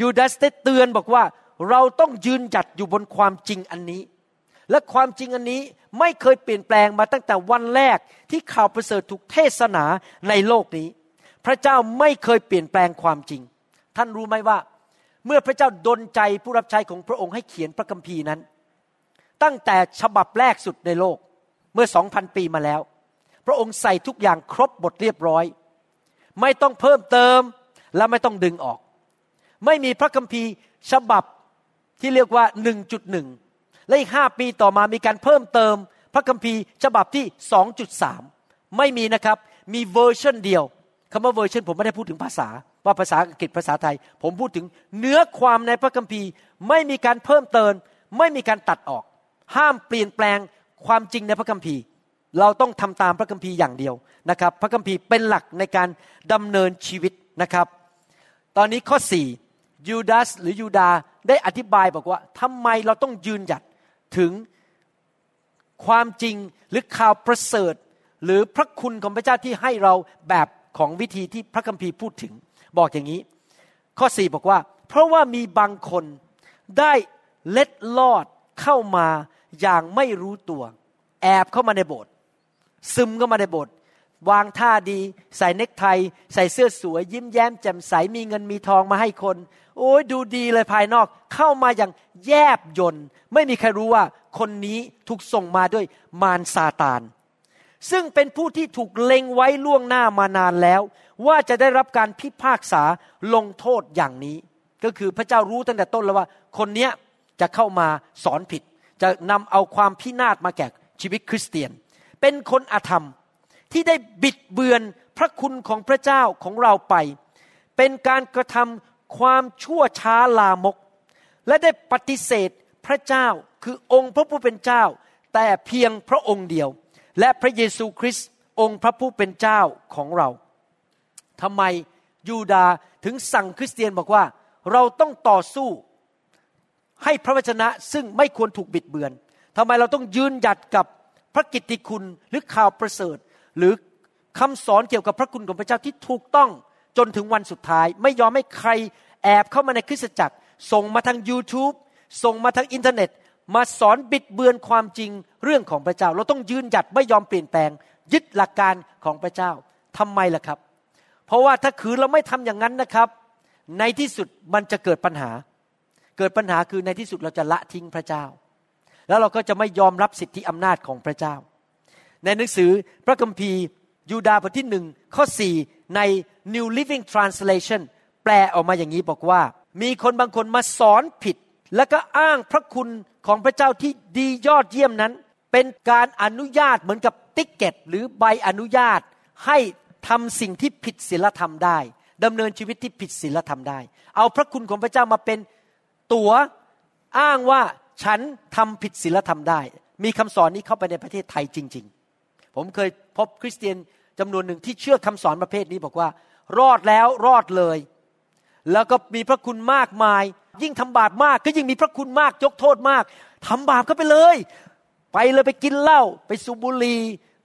ยูดาสได้เตือนบอกว่าเราต้องยืนหยัดอยู่บนความจริงอันนี้ และความจริงอันนี้ไม่เคยเปลี่ยนแปลงมาตั้งแต่วันแรกที่ข่าวประเสริฐถูกเทศนาในโลกนี้ พระเจ้าไม่เคยเปลี่ยนแปลงความจริง ท่านรู้ไหมว่า เมื่อพระเจ้าดลใจผู้รับใช้ของพระองค์ให้เขียนพระคัมภีร์นั้น ตั้งแต่ฉบับแรกสุดในโลกเมื่อสองพันปีมาแล้ว พระองค์ใส่ทุกอย่างครบบทเรียบร้อย ไม่ต้องเพิ่มเติมและไม่ต้องดึงออก ไม่มีพระคัมภีร์ฉบับที่เรียกว่า 1.1 และอีกห้าปีต่อมามีการเพิ่มเติมพระคัมภีร์ฉบับที่ 2.3 ไม่มีนะครับ มีเวอร์ชันเดียวคำว่าเวอร์ชันผมไม่ได้พูดถึงภาษา ว่าภาษาอังกฤษภาษาไทย ผมพูดถึงเนื้อความในพระคัมภีร์ ไม่มีการเพิ่มเติม ไม่มีการตัดออก ห้ามเปลี่ยนแปลงความจริงในพระคัมภีร์ เราต้องทำตามพระคัมภีร์อย่างเดียวนะครับ พระคัมภีร์เป็นหลักในการดำเนินชีวิตนะครับ ตอนนี้ข้อสี่ ยูดาสหรือยูดาได้อธิบายบอกว่าทำไมเราต้องยืนหยัดถึงความจริงหรือข่าวประเสริฐ หรือพระคุณของพระเจ้าที่ให้เราแบบของวิธีที่พระคัมภีร์พูดถึง บอกอย่างนี้ ข้อสี่บอกว่า เพราะว่ามีบางคนได้เล็ดลอดเข้ามาอย่างไม่รู้ตัว แอบเข้ามาในโบสถ์ซึมเข้ามาในโบสถ์ วางท่าดี ใส่เนคไทใส่เสื้อสวย ยิ้มแย้มแจ่มใสมีเงินมีทองมาให้คน โอ้ยดูดีเลยภายนอก เข้ามาอย่างแยบยนไม่มีใครรู้ว่าคนนี้ถูกส่งมาด้วยมารซาตาน ซึ่งเป็นผู้ที่ถูกเล็งไว้ล่วงหน้ามานานแล้ว ว่าจะได้รับการพิพากษาลงโทษอย่างนี้ ก็คือพระเจ้ารู้ตั้งแต่ต้นแล้วว่า คนเนี้ยจะเข้ามาสอนผิด จะนำเอาความพินาศมาแก่ชีวิตคริสเตียน เป็นคนอธรรม ที่ได้บิดเบือนพระคุณของพระเจ้าของเราไป เป็นการกระทำความชั่วช้าลามก และได้ปฏิเสธพระเจ้าคือองค์พระผู้เป็นเจ้า แต่เพียงพระองค์เดียว และพระเยซูคริสต์องค์พระผู้เป็นเจ้าของเราทำไมยูดาถึงสั่งคริสเตียนบอกว่า เราต้องต่อสู้ให้พระวจนะซึ่งไม่ควรถูกบิดเบือนทำไมเราต้องยืนหยัดกับพระกิตติคุณหรือข่าวประเสริฐ หรือคำสอนเกี่ยวกับพระคุณของพระเจ้าที่ถูกต้องจนถึงวันสุดท้าย ไม่ยอมให้ใครแอบเข้ามาในคริสตจักร ส่งมาทาง YouTube ส่งมาทางอินเทอร์เน็ต มาสอนบิดเบือนความจริงเรื่องของพระเจ้า เราต้องยืนหยัดไม่ยอมเปลี่ยนแปลง ยึดหลักการของพระเจ้าทำไมล่ะครับ เพราะว่าถ้าคือเราไม่ทำอย่างนั้นนะครับ ในที่สุดมันจะเกิดปัญหา เกิดปัญหาคือในที่สุดเราจะละทิ้งพระเจ้า แล้วเราก็จะไม่ยอมรับสิทธิอำนาจของพระเจ้า ในหนังสือพระคัมภีร์ยูดาบทที่หนึ่งข้อสี่ใน New Living Translation แปลออกมาอย่างนี้บอกว่า มีคนบางคนมาสอนผิด แล้วก็อ้างพระคุณของพระเจ้าที่ดียอดเยี่ยมนั้น เป็นการอนุญาตเหมือนกับติ๊กเก็ต หรือใบอนุญาต ให้ทำสิ่งที่ผิดศีลธรรมได้ดำเนินชีวิตที่ผิดศีลธรรมได้ เอาพระคุณของพระเจ้ามาเป็นตั๋วอ้างว่าฉันทำผิดศีลธรรมได้ มีคำสอนนี้เข้าไปในประเทศไทยจริง ๆ ผมเคยพบคริสเตียนจำนวนหนึ่งที่เชื่อคำสอนประเภทนี้บอกว่า รอดแล้วรอดเลย แล้วก็มีพระคุณมากมาย ยิ่งทำบาปมากก็ยิ่งมีพระคุณมากยกโทษมากทำบาปก็ไปเลย ไปเลยไปกินเหล้าไปสูบบุหรี่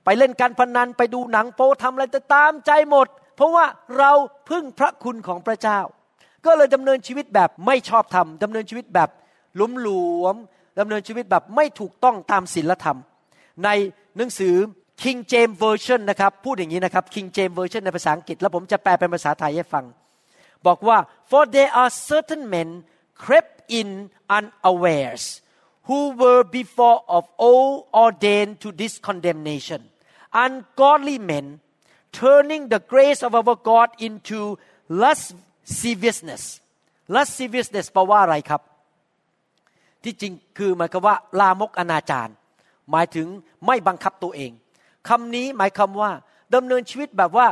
ไปเล่นการพนันไปดูหนังโป๊ทำอะไรจะตามใจหมด เพราะว่าเราพึ่งพระคุณของพระเจ้า ก็เลยดำเนินชีวิตแบบไม่ชอบธรรมดำเนินชีวิตแบบลุ่มหลวมดำเนินชีวิตแบบไม่ถูกต้องตามศีลธรรม ในหนังสือ King James Version นะครับพูดอย่างนี้นะครับ King James Version ในภาษาอังกฤษ แล้วผมจะแปลเป็นภาษาไทยให้ฟัง บอกว่า for there are certain men crept in unawares who were before of old ordained to this condemnation ungodly men turning the grace of our God into lasciviousness lasciviousness แปลว่าอะไรครับ ที่จริงคือหมายความว่าลามกอนาจารหมายถึงไม่บังคับตัวเอง คำนี้หมายความว่าดำเนินชีวิตแบบว่า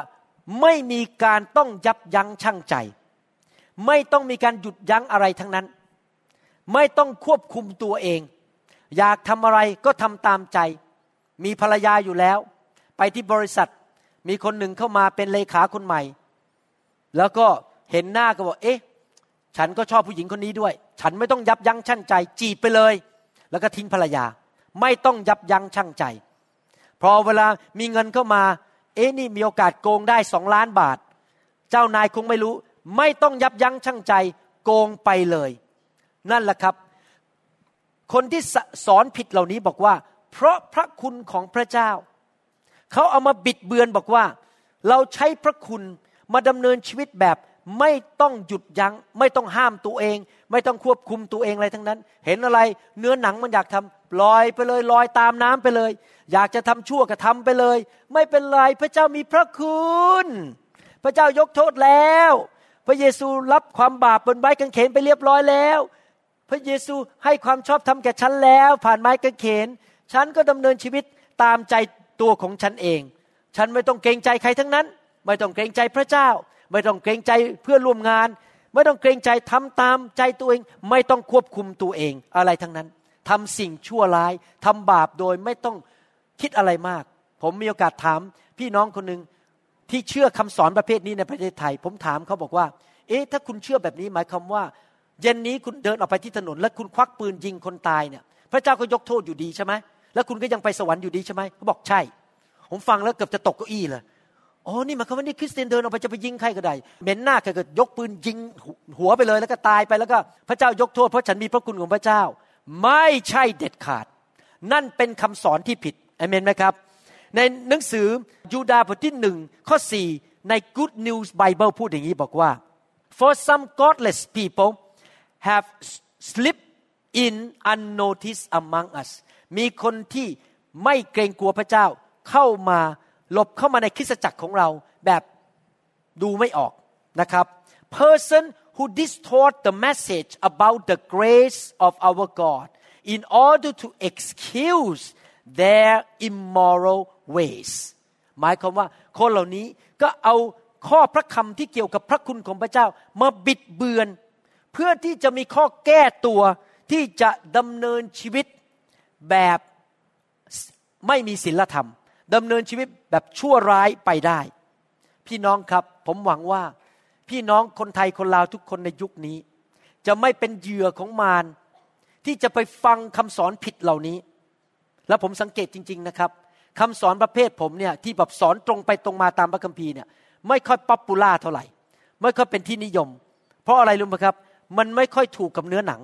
ไม่มีการต้องยับยั้งชั่งใจ ไม่ต้องมีการหยุดยั้งอะไรทั้งนั้น ไม่ต้องควบคุมตัวเอง อยากทำอะไรก็ทำตามใจ มีภรรยาอยู่แล้ว ไปที่บริษัทมีคนหนึ่งเข้ามาเป็นเลขาคนใหม่ แล้วก็เห็นหน้าก็บอกเอ๊ะ ฉันก็ชอบผู้หญิงคนนี้ด้วย ฉันไม่ต้องยับยั้งชั่งใจ จีบไปเลย แล้วก็ทิ้งภรรยา ไม่ต้องยับยั้งชั่งใจ พอเวลามีเงินเข้ามา เอ๊ะนี่มีโอกาสโกงได้สองล้านบาท เจ้านายคงไม่รู้ ไม่ต้องยับยั้งชั่งใจโกงไปเลย นั่นแหละครับ คนที่สอนผิดเหล่านี้บอกว่า เพราะพระคุณของพระเจ้า เขาเอามาบิดเบือนบอกว่า เราใช้พระคุณมาดำเนินชีวิตแบบไม่ต้องหยุดยัง้ง ไม่ต้องห้ามตัวเอง ไม่ต้องควบคุมตัวเองอะไรทั้งนั้น เห็นอะไร เนื้อหนังมันอยากทำ ลอยไปเลยลอยตามน้ำไปเลย อยากจะทำชั่วก็ทำไปเลย ไม่เป็นไรพระเจ้ามีพระคุณ พระเจ้ายกโทษแล้ว พระเยซูรับความบาปบนไม้กางเขนไปเรียบร้อยแล้ว พระเยซูให้ความชอบธรรมแก่ฉันแล้ว ผ่านไม้กางเขน ฉันก็ดำเนินชีวิตตามใจตัวของฉันเอง ฉันไม่ต้องเกรงใจใครทั้งนั้น ไม่ต้องเกรงใจพระเจ้า ไม่ต้องเกรงใจเพื่อนร่วมงาน ไม่ต้องเกรงใจทำตามใจตัวเอง ไม่ต้องควบคุมตัวเองอะไรทั้งนั้น ทำสิ่งชั่วร้ายทำบาปโดยไม่ต้องคิดอะไรมาก ผมมีโอกาสถาม พี่น้องคนหนึ่งที่เชื่อคำสอนประเภทนี้ในประเทศไทย ผมถามเขาบอกว่า เอ๊ะถ้าคุณเชื่อแบบนี้หมายความว่า เย็นนี้คุณเดินออกไปที่ถนน แล้วคุณควักปืนยิงคนตายเนี่ย พระเจ้าก็ยกโทษอยู่ดีใช่ไหมแล้วคุณก็ยังไปสวรรค์อยู่ดีใช่ไหมเขาบอกใช่ ผมฟังแล้วเกือบจะตกเก้าอี้เลยอ๋อ นี่หมายความว่านี่คริสเตียนเดินออกไปจะไปยิงใครก็ได้ เหม็นหน้าใครก็ยกปืนยิงหัวไปเลยแล้วก็ตายไปแล้วก็พระเจ้ายกโทษเพราะฉันมีพระคุณของพระเจ้า ไม่ใช่เด็ดขาด นั่นเป็นคำสอนที่ผิดอเมนไหมครับ ในหนังสือยูดาห์บทที่หนึ่งข้อสี่ใน Good News Bible พูดอย่างนี้บอกว่า for some godless people have slipped in unnoticed among us มีคนที่ไม่เกรงกลัวพระเจ้าเข้ามาหลบเข้ามาในคริสตจักรของเราแบบดูไม่ออกนะครับ person who distort the message about the grace of our God in order to excuse their immoral ways หมายความว่าคนเหล่านี้ก็เอาข้อพระคำที่เกี่ยวกับพระคุณของพระเจ้ามาบิดเบือน เพื่อที่จะมีข้อแก้ตัวที่จะดำเนินชีวิตแบบไม่มีศีลธรรมดำเนินชีวิตแบบชั่วร้ายไปได้ พี่น้องครับผมหวังว่า พี่น้องคนไทยคนลาวทุกคนในยุคนี้ จะไม่เป็นเหยื่อของมารที่จะไปฟังคำสอนผิดเหล่านี้ แล้วผมสังเกตจริง ๆนะครับคำสอนประเภทผมเนี่ยที่แบบสอนตรงไปตรงมาตามพระคัมภีร์เนี่ยไม่ค่อย popular เท่าไหร่ ไม่ค่อยเป็นที่นิยม เพราะอะไรรู้ไหมครับ มันไม่ค่อยถูกกับเนื้อหนัง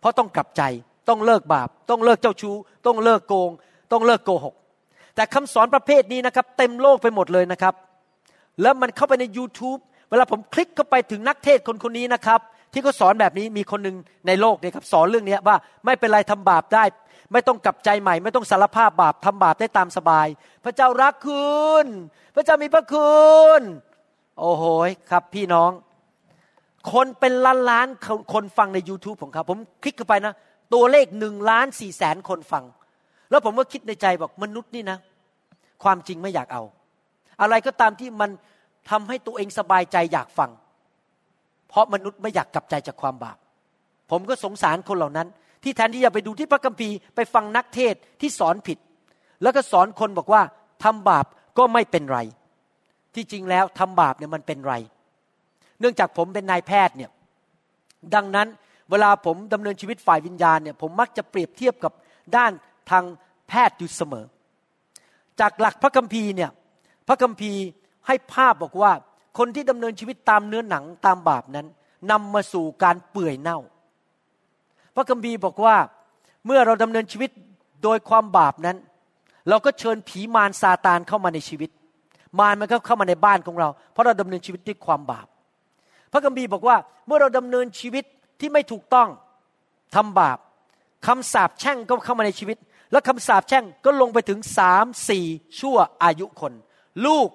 เพราะต้องกลับใจต้องเลิกบาป ต้องเลิกเจ้าชู้ ต้องเลิกโกง ต้องเลิกโกหก แต่คำสอนประเภทนี้นะครับ เต็มโลกไปหมดเลยนะครับ แล้วมันเข้าไปใน YouTube เวลาผมคลิกเข้าไปถึงนักเทศคนคนนี้นะครับ ที่เขาสอนแบบนี้มีคนหนึ่งในโลกเนี่ยครับสอนเรื่องนี้ว่าไม่เป็นไรทำบาปได้ ไม่ต้องกลับใจใหม่ ไม่ต้องสารภาพบาปทำบาปได้ตามสบาย พระเจ้ารักคุณพระเจ้ามีพระคุณโอ้โหครับพี่น้อง คนเป็นล้านล้านคนฟังใน YouTube ของเขาผมคลิกเข้าไปนะ ตัวเลขหนึ่งล้านสี่แสนคนฟัง แล้วผมก็คิดในใจบอกมนุษย์นี่นะ ความจริงไม่อยากเอา อะไรก็ตามที่มัน ทำให้ตัวเองสบายใจอยากฟัง เพราะมนุษย์ไม่อยากกลับใจจากความบาป ผมก็สงสารคนเหล่านั้น ที่แทนที่จะไปดูที่พระคัมภีร์ไปฟังนักเทศที่สอนผิด แล้วก็สอนคนบอกว่าทำบาปก็ไม่เป็นไร ที่จริงแล้วทำบาปเนี่ยมันเป็นไร เนื่องจากผมเป็นนายแพทย์เนี่ยดังนั้นเวลาผมดำเนินชีวิตฝ่ายวิญญาณเนี่ยผมมักจะเปรียบเทียบกับด้านทางแพทย์อยู่เสมอ จากหลักพระคัมภีร์เนี่ยพระคัมภีร์ ให้ภาพบอกว่าคนที่ดำเนินชีวิตตามเนื้อหนังตามบาปนั้นนำมาสู่การเปื่อยเน่า พระคัมภีร์บอกว่าเมื่อเราดำเนินชีวิตโดยความบาปนั้น เราก็เชิญผีมารซาตานเข้ามาในชีวิต มารมันก็เข้ามาในบ้านของเรา เพราะเราดำเนินชีวิตด้วยความบาป พระคัมภีร์บอกว่าเมื่อเราดำเนินชีวิตที่ไม่ถูกต้องทำบาปคำสาปแช่งก็เข้ามาในชีวิต แล้วคำสาปแช่งก็ลงไปถึงสามสี่ชั่วอายุคน ลูก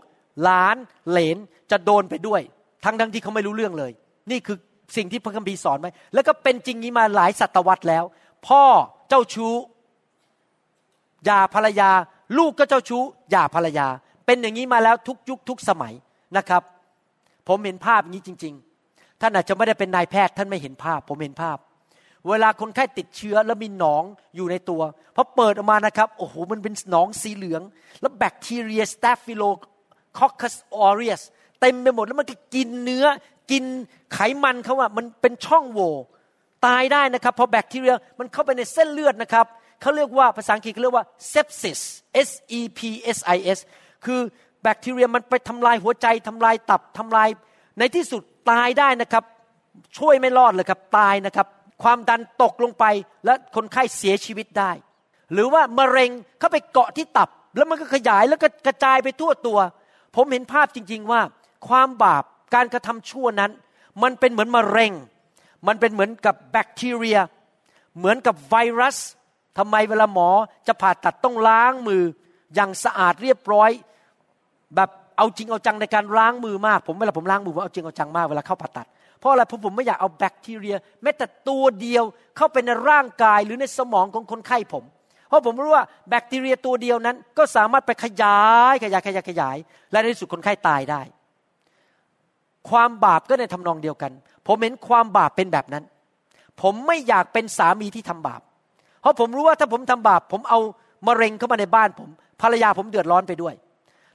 หลานเหลนจะโดนไปด้วย ทั้งทั้งที่เขาไม่รู้เรื่องเลย นี่คือสิ่งที่พระคัมภีร์สอนไว้แล้วก็เป็นจริงนี้มาหลายศตวรรษแล้ว พ่อเจ้าชู้หย่าภรรยา ลูกก็เจ้าชู้หย่าภรรยา เป็นอย่างนี้มาแล้วทุกยุคทุกสมัยนะครับ ผมเห็นภาพอย่างนี้จริง ๆ ท่านอาจจะไม่ได้เป็นนายแพทย์ท่านไม่เห็นภาพ ผมเห็นภาพ เวลาคนไข้ติดเชื้อแล้วมีหนองอยู่ในตัวพอเปิดออกมานะครับโอ้โหมันเป็นหนองสีเหลือง แล้วแบคทีเรีย Staphylococcus aureus เต็มไปหมดแล้วมันก็กินเนื้อกินไขมันเขาว่ามันเป็นช่องโหว่ตายได้นะครับเพราะแบคทีเรียมันเข้าไปในเส้นเลือดนะครับเขาเรียกว่าภาษาอังกฤษเขาเรียกว่า sepsis S E P S I S คือแบคทีเรียมันไปทำลายหัวใจทำลายตับทำลาย ในที่สุดตายได้นะครับ ช่วยไม่รอดเลยครับตายนะครับ ความดันตกลงไปและคนไข้เสียชีวิตได้ หรือว่ามะเร็งเข้าไปเกาะที่ตับ แล้วมันก็ขยายแล้วก็กระจายไปทั่วตัว ผมเห็นภาพจริง ๆว่า ความบาปการกระทำชั่วนั้น มันเป็นเหมือนมะเร็ง มันเป็นเหมือนกับแบคทีเรีย เหมือนกับไวรัสทำไมเวลาหมอจะผ่าตัดต้องล้างมืออย่างสะอาดเรียบร้อย แบบเอาจริงเอาจังในการล้างมือมาก ผมเวลาผมล้างมือผมเอาจริงเอาจังมากเวลาเข้าผ่าตัดเพราะอะไรเพราะผมไม่อยากเอาแบคทีเรียแม้แต่ตัวเดียวเข้าไปในร่างกายหรือในสมองของคนไข้ผม ราะผมรู้ว่าแบคทีเรียตัวเดียวนั้น ก็สามารถไปขยายขยายขยายขยาย และในที่สุดคนไข้ตายได้ ความบาปก็ในทำนองเดียวกัน ผมเห็นความบาปเป็นแบบนั้น ผมไม่อยากเป็นสามีที่ทำบาป เพราะผมรู้ว่าถ้าผมทำบาป ผมเอามะเร็งเข้ามาในบ้านผม ภรรยาผมเดือดร้อนไปด้วย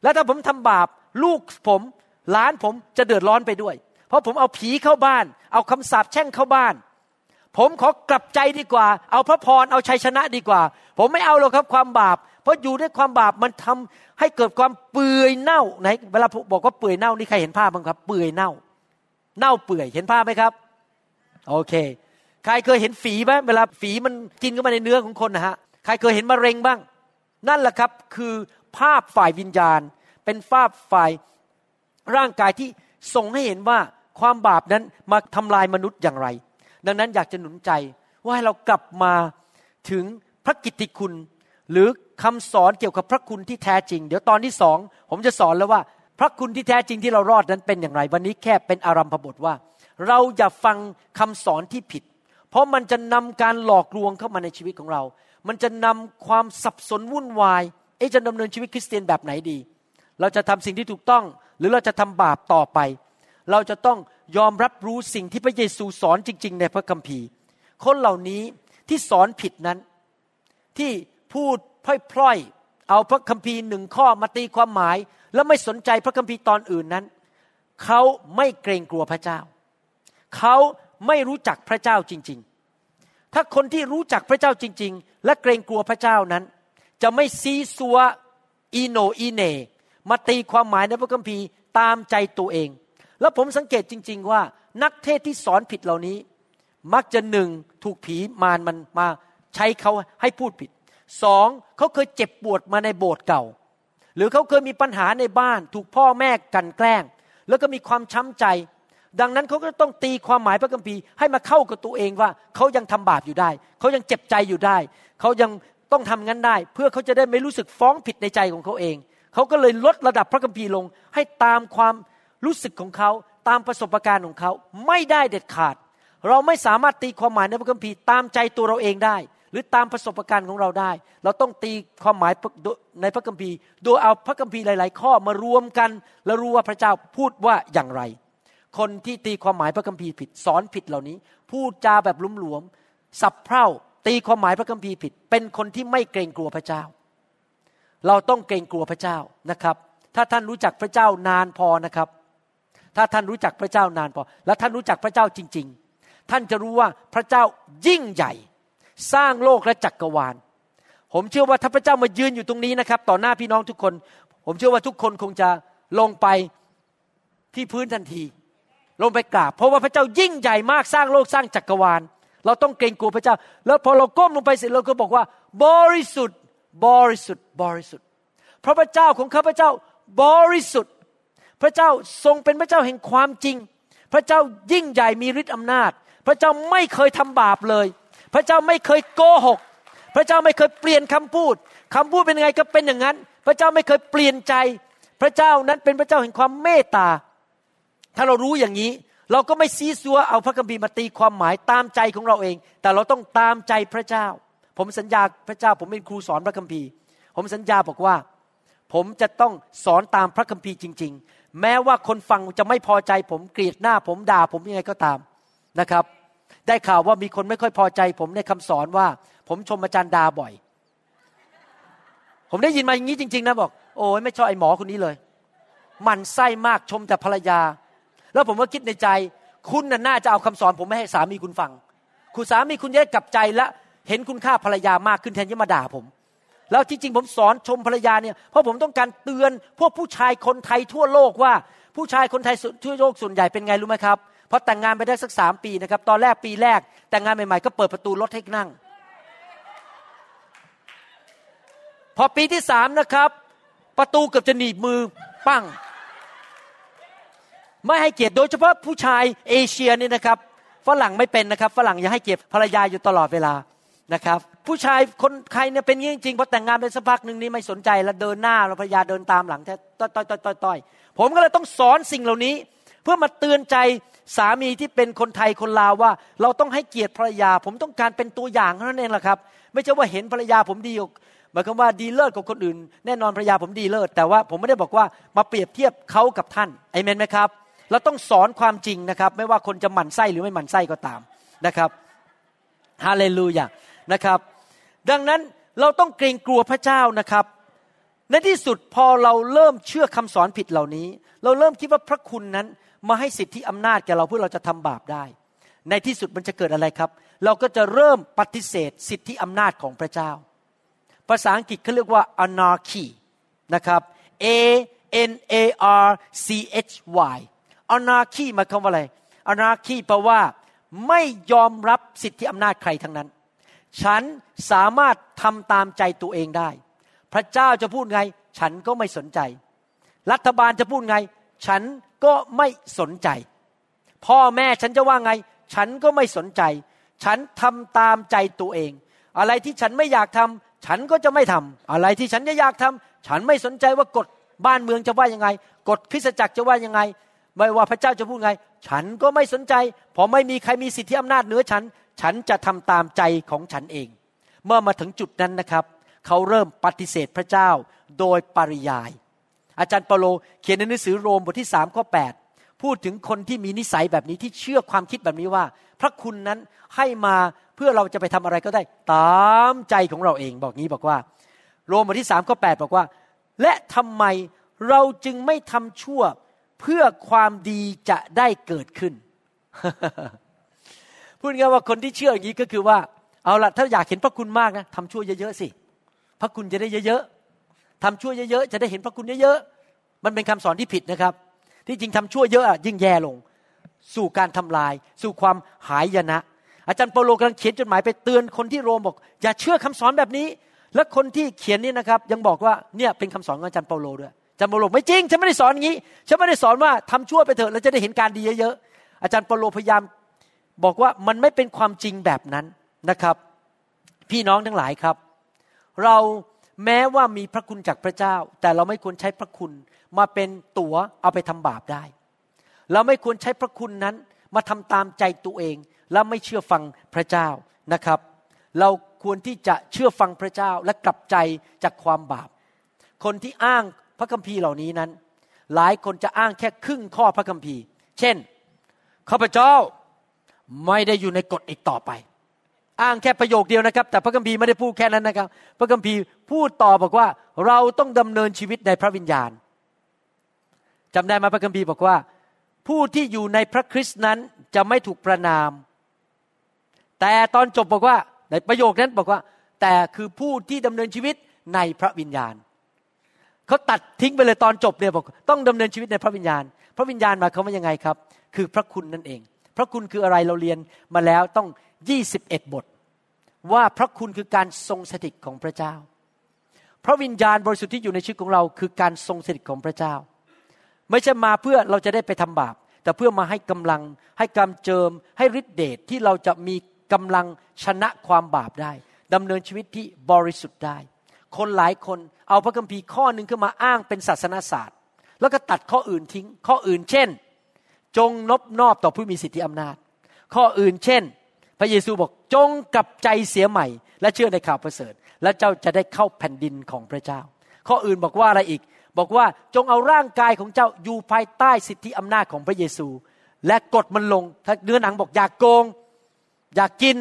แล้วถ้าผมทำบาปลูกผมหลานผมจะเดือดร้อนไปด้วย เพราะผมเอาผีเข้าบ้าน เอาคำสาปแช่งเข้าบ้าน ผมขอกลับใจดีกว่า เอาพระพรเอาชัยชนะดีกว่า ผมไม่เอาหรอกครับความบาป เพราะอยู่ด้วยความบาปมันทำให้เกิดความเปื่อยเน่าไหนเวลาบอกว่าเปื่อยเน่านี่ใครเห็นภาพบ้างครับ เปื่อยเน่า เน่าเปื่อยเห็นภาพไหมครับ โอเค ใครเคยเห็นฝีไหมเวลาฝีมันกินเข้ามาในเนื้อของคนนะฮะใครเคยเห็นมะเร็งบ้าง นั่นแหละครับคือภาพฝ่ายวิญญาณ เป็นภาพฝ่ายร่างกายที่ส่งให้เห็นว่าความบาปนั้นมาทำลายมนุษย์อย่างไร ดังนั้นอยากจะหนุนใจว่าให้เรากลับมาถึงพระกิตติคุณ หรือคำสอนเกี่ยวกับพระคุณที่แท้จริง เดี๋ยวตอนที่สองผมจะสอนแล้วว่า พระคุณที่แท้จริงที่เรารอดนั้นเป็นอย่างไร วันนี้แค่เป็นอารัมพบทว่า เราอย่าฟังคำสอนที่ผิด เพราะมันจะนำการหลอกลวงเข้ามาในชีวิตของเรา มันจะนำความสับสนวุ่นวายเอ๊จะดำเนินชีวิตคริสเตียนแบบไหนดี เราจะทำสิ่งที่ถูกต้อง หรือเราจะทำบาปต่อไป เราจะต้อง ยอมรับรู้สิ่งที่พระเยซูสอนจริง ๆ ในพระคัมภีร์ คนเหล่านี้ที่สอนผิดนั้น ที่พูดพล่อยๆเอาพระคัมภีร์หนึ่งข้อมาตีความหมาย แล้วไม่สนใจพระคัมภีร์ตอนอื่นนั้น เขาไม่เกรงกลัวพระเจ้า เขาไม่รู้จักพระเจ้าจริง ๆ ถ้าคนที่รู้จักพระเจ้าจริง ๆ และเกรงกลัวพระเจ้านั้น จะไม่ซีซัวอีโนอีเนมาตีความหมายในพระคัมภีร์ตามใจตัวเอง แล้วผมสังเกตจริง ๆ ว่านักเทศที่สอนผิดเหล่านี้ มักจะหนึ่งถูกผีมารมันมาใช้เขาให้พูดผิดสองเขาเคยเจ็บปวดมาในโบสถ์เก่า หรือเขาเคยมีปัญหาในบ้าน ถูกพ่อแม่กันแกล้ง แล้วก็มีความช้ำใจ ดังนั้นเขาก็ต้องตีความหมายพระคัมภีร์ให้มาเข้ากับตัวเองว่าเขายังทำบาปอยู่ได้เขายังเจ็บใจอยู่ได้เขายังต้องทำงั้นได้ เพื่อเขาจะได้ไม่รู้สึกฟ้องผิดในใจของเขาเองเขาก็เลยลดระดับพระคัมภีร์ลง ให้ตามความ รู้สึกของเขาตามประสบการณ์ของเขาไม่ได้เด็ดขาด เราไม่สามารถตีความหมายในพระคัมภีร์ตามใจตัวเราเองได้ หรือตามประสบการณ์ของเราได้ เราต้องตีความหมายในพระคัมภีร์ โดยเอาพระคัมภีร์หลาย ๆ ข้อมารวมกัน แล้วรู้ว่าพระเจ้าพูดว่าอย่างไร คนที่ตีความหมายพระคัมภีร์ผิดสอนผิดเหล่านี้ พูดจาแบบลุ่มหลวมสับเพร่าตีความหมายพระคัมภีร์ผิด เป็นคนที่ไม่เกรงกลัวพระเจ้า เราต้องเกรงกลัวพระเจ้านะครับ ถ้าท่านรู้จักพระเจ้านานพอนะครับ ถ้าท่านรู้จักพระเจ้านานพอและท่านรู้จักพระเจ้าจริง ๆ ท่านจะรู้ว่าพระเจ้ายิ่งใหญ่ สร้างโลกและจักกรวาล ผมเชื่อว่าถ้าพระเจ้ามายืนอยู่ตรงนี้นะครับ ต่อหน้าพี่น้องทุกคน ผมเชื่อว่าทุกคนคงจะลงไปที่พื้นทันที ลงไปกราบ เพราะว่าพระเจ้ายิ่งใหญ่มากสร้างโลกสร้างจักกรวาล เราต้องเกรงกลัวพระเจ้า แล้วพอเราก้มลงไปเสร็จเราก็บอกว่า บริสุทธิ์ บริสุทธิ์ บริสุทธิ์เพราะพระเจ้าของข้าพระเจ้าบริสุทธิ์ พระเจ้าทรงเป็นพระเจ้าแห่งความจริง พระเจ้ายิ่งใหญ่มีฤทธิ์อำนาจ พระเจ้าไม่เคยทำบาปเลย พระเจ้าไม่เคยโกหก พระเจ้าไม่เคยเปลี่ยนคำพูดคำพูดเป็นยังไงก็เป็นอย่างนั้น พระเจ้าไม่เคยเปลี่ยนใจ พระเจ้านั้นเป็นพระเจ้าแห่งความเมตตา ถ้าเรารู้อย่างนี้ เราก็ไม่ซีซัวเอาพระคัมภีร์มาตีความหมายตามใจของเราเอง แต่เราต้องตามใจพระเจ้า ผมสัญญาพระเจ้าผมเป็นครูสอนพระคัมภีร์ ผมสัญญาบอกว่าผมจะต้องสอนตามพระคัมภีร์จริง แม้ว่าคนฟังจะไม่พอใจผมเกลียดหน้าผมด่าผมยังไงก็ตามนะครับ ได้ข่าวว่ามีคนไม่ค่อยพอใจ ผมในคำสอนว่า ผมชมอาจารย์ดาบ่อย ผมได้ยินมาอย่างนี้จริง ๆ นะบอก โอ้ยไม่ชอบไอ้หมอคนนี้เลย มันไส้มากชมแต่ภรรยา แล้วผมก็คิดในใจ คุณน่ะน่าจะเอาคำสอน ผมไม่ให้สามีคุณฟัง คุณสามีคุณจะกลับใจและเห็นคุณค่าภรรยามากขึ้นแทนที่มาด่าผม แล้วที่จริงผมสอนชมภรรยาเนี่ยเพราะผมต้องการเตือนพวกผู้ชายคนไทยทั่วโลกว่าผู้ชายคนไทยทั่วโลกส่วนใหญ่เป็นไงรู้ไหมครับพอแต่งงานไปได้สักสามปีนะครับ ตอนแรกปีแรก แต่งงานใหม่ๆก็เปิดประตูรถให้นั่ง พอปีที่สามนะครับ ประตูเกือบจะหนีบมือปั้ง ไม่ให้เกียรติโดยเฉพาะผู้ชายเอเชียนี่นะครับฝรั่งไม่เป็นนะครับฝรั่งยังให้เกียรติภรรยาอยู่ตลอดเวลา นะครับ ผู้ชายคนใครเนี่ยเป็นยังจริงพอแต่งงานเป็นสักพักหนึ่งนี้ไม่สนใจแล้วเดินหน้าแล้วภรรยาเดินตามหลังแค่ต้อยต้อยต้อยต้อยผมก็เลยต้องสอนสิ่งเหล่านี้ เพื่อมาเตือนใจสามีที่เป็นคนไทยคนลาวว่า เราต้องให้เกียรติภรรยา ผมต้องการเป็นตัวอย่างเท่านั้นเองแหละครับ ไม่ใช่ว่าเห็นภรรยาผมดีหมายความว่าดีเลิศกว่าคนอื่น แน่นอนภรรยาผมดีเลิศแต่ว่าผมไม่ได้บอกว่ามาเปรียบเทียบเขากับท่านไอเมนไหมครับเราต้องสอนความจริงนะครับ ไม่ว่าคนจะหมั่นไส้หรือไม่หมั่นไส้ก็ตามนะครับฮาเลลูยา นะครับ ดังนั้นเราต้องเกรงกลัวพระเจ้านะครับ ในที่สุดพอเราเริ่มเชื่อคำสอนผิดเหล่านี้ เราเริ่มคิดว่าพระคุณนั้นมาให้สิทธิอำนาจแก่เราเพื่อเราจะทำบาปได้ ในที่สุดมันจะเกิดอะไรครับ เราก็จะเริ่มปฏิเสธสิทธิอำนาจของพระเจ้า ภาษาอังกฤษเขาเรียกว่า anarchy นะครับ A N A R C H Y anarchy หมายความว่าอะไร anarchy แปลว่า ไม่ยอมรับสิทธิอำนาจใครทั้งนั้น ฉันสามารถทำตามใจตัวเองได้ พระเจ้าจะพูดไง ฉันก็ไม่สนใจ รัฐบาลจะพูดไง ฉันก็ไม่สนใจ พ่อแม่ฉันจะว่าไง ฉันก็ไม่สนใจ ฉันทำตามใจตัวเอง อะไรที่ฉันไม่อยากทำฉันก็จะไม่ทำอะไรที่ฉันอยากทำฉันไม่สนใจว่ากฎบ้านเมืองจะว่ายังไง กฎคริสจักรจะว่ายังไง ไม่ว่าพระเจ้าจะพูดไง ฉันก็ไม่สนใจ เพราะไม่มีใครมีสิทธิอำนาจเหนือฉัน ฉันจะทำตามใจของฉันเอง เมื่อมาถึงจุดนั้นนะครับ เขาเริ่มปฏิเสธพระเจ้าโดยปริยาย อาจารย์เปโลเขียนในหนังสือโรมบทที่สามข้อ8พูดถึงคนที่มีนิสัยแบบนี้ที่เชื่อความคิดแบบนี้ว่า พระคุณนั้นให้มาเพื่อเราจะไปทำอะไรก็ได้ ตามใจของเราเองบอกงี้บอกว่า โรมบทที่สามข้อ8บอกว่า และทำไมเราจึงไม่ทำชั่วเพื่อความดีจะได้เกิดขึ้น พูดง่ายว่าคนที่เชื่ออย่างนี้ก็คือว่า เอาละถ้าอยากเห็นพระคุณมากนะทำชั่วเยอะๆสิ พระคุณจะได้เยอะๆทำชั่วเยอะๆจะได้เห็นพระคุณเยอะๆมันเป็นคำสอนที่ผิดนะครับ ที่จริงทำชั่วเยอะยิ่งแย่ลง สู่การทำลาย สู่ความหายยนะ อาจารย์เปโลกำลังเขียนจดหมายไปเตือนคนที่โรมบอก อย่าเชื่อคำสอนแบบนี้ และคนที่เขียนนี่นะครับ ยังบอกว่าเนี่ยเป็นคำสอนของอาจารย์เปโลด้วยอาจารย์เปโลไม่จริงฉันไม่ได้สอนอย่างนี้ฉันไม่ได้สอนว่าทำชั่วไปเถอะแล้วจะได้เห็นการดีเยอะๆอาจารย์เปโลพยายาม บอกว่ามันไม่เป็นความจริงแบบนั้นนะครับ พี่น้องทั้งหลายครับ เราแม้ว่ามีพระคุณจากพระเจ้า แต่เราไม่ควรใช้พระคุณมาเป็นตั๋วเอาไปทำบาปได้ เราไม่ควรใช้พระคุณนั้นมาทำตามใจตัวเอง แล้วไม่เชื่อฟังพระเจ้านะครับ เราควรที่จะเชื่อฟังพระเจ้าและกลับใจจากความบาป คนที่อ้างพระคัมภีร์เหล่านี้นั้น หลายคนจะอ้างแค่ครึ่งข้อพระคัมภีร์ เช่นข้าพเจ้า ไม่ได้อยู่ในกฎอีกต่อไป อ้างแค่ประโยคเดียวนะครับ แต่พระคัมภีร์ไม่ได้พูดแค่นั้นนะครับ พระคัมภีร์พูดต่อบอกว่าเราต้องดำเนินชีวิตในพระวิญญาณจำได้ไหมพระคัมภีร์บอกว่า ผู้ที่อยู่ในพระคริสต์นั้นจะไม่ถูกประนาม แต่ตอนจบบอกว่าในประโยคนั้นบอกว่า แต่คือผู้ที่ดำเนินชีวิตในพระวิญญาณเขาตัดทิ้งไปเลยตอนจบเนี่ยบอกต้องดำเนินชีวิตในพระวิญญาณ พระวิญญาณมาเขาว่ายังไงครับ คือพระคุณนั่นเอง พระคุณคืออะไรเราเรียนมาแล้วต้อง21บท ว่าพระคุณคือการทรงสถิตของพระเจ้า พระวิญญาณบริสุทธิ์ที่อยู่ในชีวิตของเราคือการทรงสถิตของพระเจ้า ไม่ใช่มาเพื่อเราจะได้ไปทำบาป แต่เพื่อมาให้กำลัง ให้กำเจิม ให้ฤทธิเดชที่เราจะมีกำลังชนะความบาปได้ดำเนินชีวิตที่บริสุทธิ์ได้ คนหลายคนเอาพระคัมภีร์ข้อหนึ่งขึ้นมาอ้างเป็นศาสนาศาสตร์ แล้วก็ตัดข้ออื่นทิ้ง ข้ออื่นเช่น จงนบนอบต่อผู้มีสิทธิอำนาจ ข้ออื่นเช่น พระเยซูบอกจงกลับใจเสียใหม่ และเชื่อในข่าวประเสริฐ และเจ้าจะได้เข้าแผ่นดินของพระเจ้า ข้ออื่นบอกว่าอะไรอีก บอกว่าจงเอาร่างกายของเจ้าอยู่ภายใต้สิทธิอำนาจของพระเยซู และกดมันลง ถ้าเนื้อหนังบอกอยากโกง อยากกิน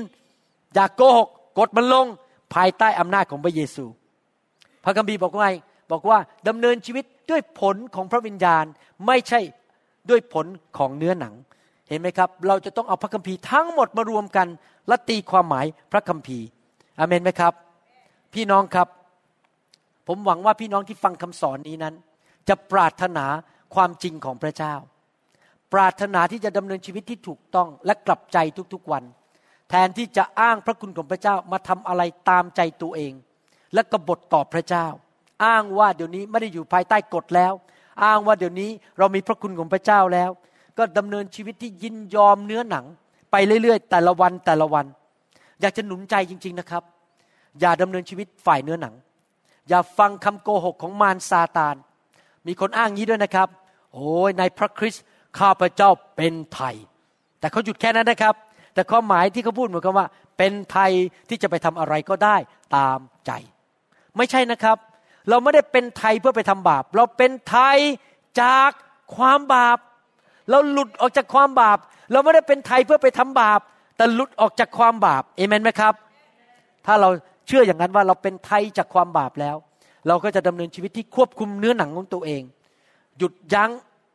อยากโกหก กดมันลงภายใต้อำนาจของพระเยซู พระคัมภีร์บอกว่าไงบอกว่าดำเนินชีวิตด้วยผลของพระวิญญาณไม่ใช่ ด้วยผลของเนื้อหนัง เห็นไหมครับ เราจะต้องเอาพระคัมภีร์ทั้งหมดมารวมกันและตีความหมายพระคัมภีร์อเมนไหมครับ พี่น้องครับ ผมหวังว่าพี่น้องที่ฟังคำสอนนี้นั้น จะปรารถนาความจริงของพระเจ้า ปรารถนาที่จะดำเนินชีวิตที่ถูกต้องและกลับใจทุกๆวัน แทนที่จะอ้างพระคุณของพระเจ้ามาทำอะไรตามใจตัวเอง และกบฏต่อพระเจ้า อ้างว่าเดี๋ยวนี้ไม่ได้อยู่ภายใต้กฎแล้ว อ้างว่าเดี๋ยวนี้เรามีพระคุณของพระเจ้าแล้ว ก็ดำเนินชีวิตที่ยินยอมเนื้อหนัง ไปเรื่อยๆ แต่ละวันแต่ละวัน อยากจะหนุนใจจริง ๆนะครับ อย่าดำเนินชีวิตฝ่ายเนื้อหนัง อย่าฟังคำโกหกของมารซาตาน มีคนอ้างงี้ด้วยนะครับ โอ้ยในพระคริสต์ข้าพเจ้าเป็นไทย แต่เขาหยุดแค่นั้นนะครับ แต่ความหมายที่เขาพูดเหมือนกับว่า เป็นไทยที่จะไปทำอะไรก็ได้ตามใจ ไม่ใช่นะครับ เราไม่ได้เป็นไทยเพื่อไปทำบาป เราเป็นไทยจากความบาป เราหลุดออกจากความบาป เราไม่ได้เป็นไทยเพื่อไปทำบาป แต่หลุดออกจากความบาปเอเมนไหมครับ ถ้าเราเชื่ออย่างนั้นว่าเราเป็นไทยจากความบาปแล้ว เราก็จะดำเนินชีวิตที่ควบคุมเนื้อหนังของตัวเอง หยุดยัง้ง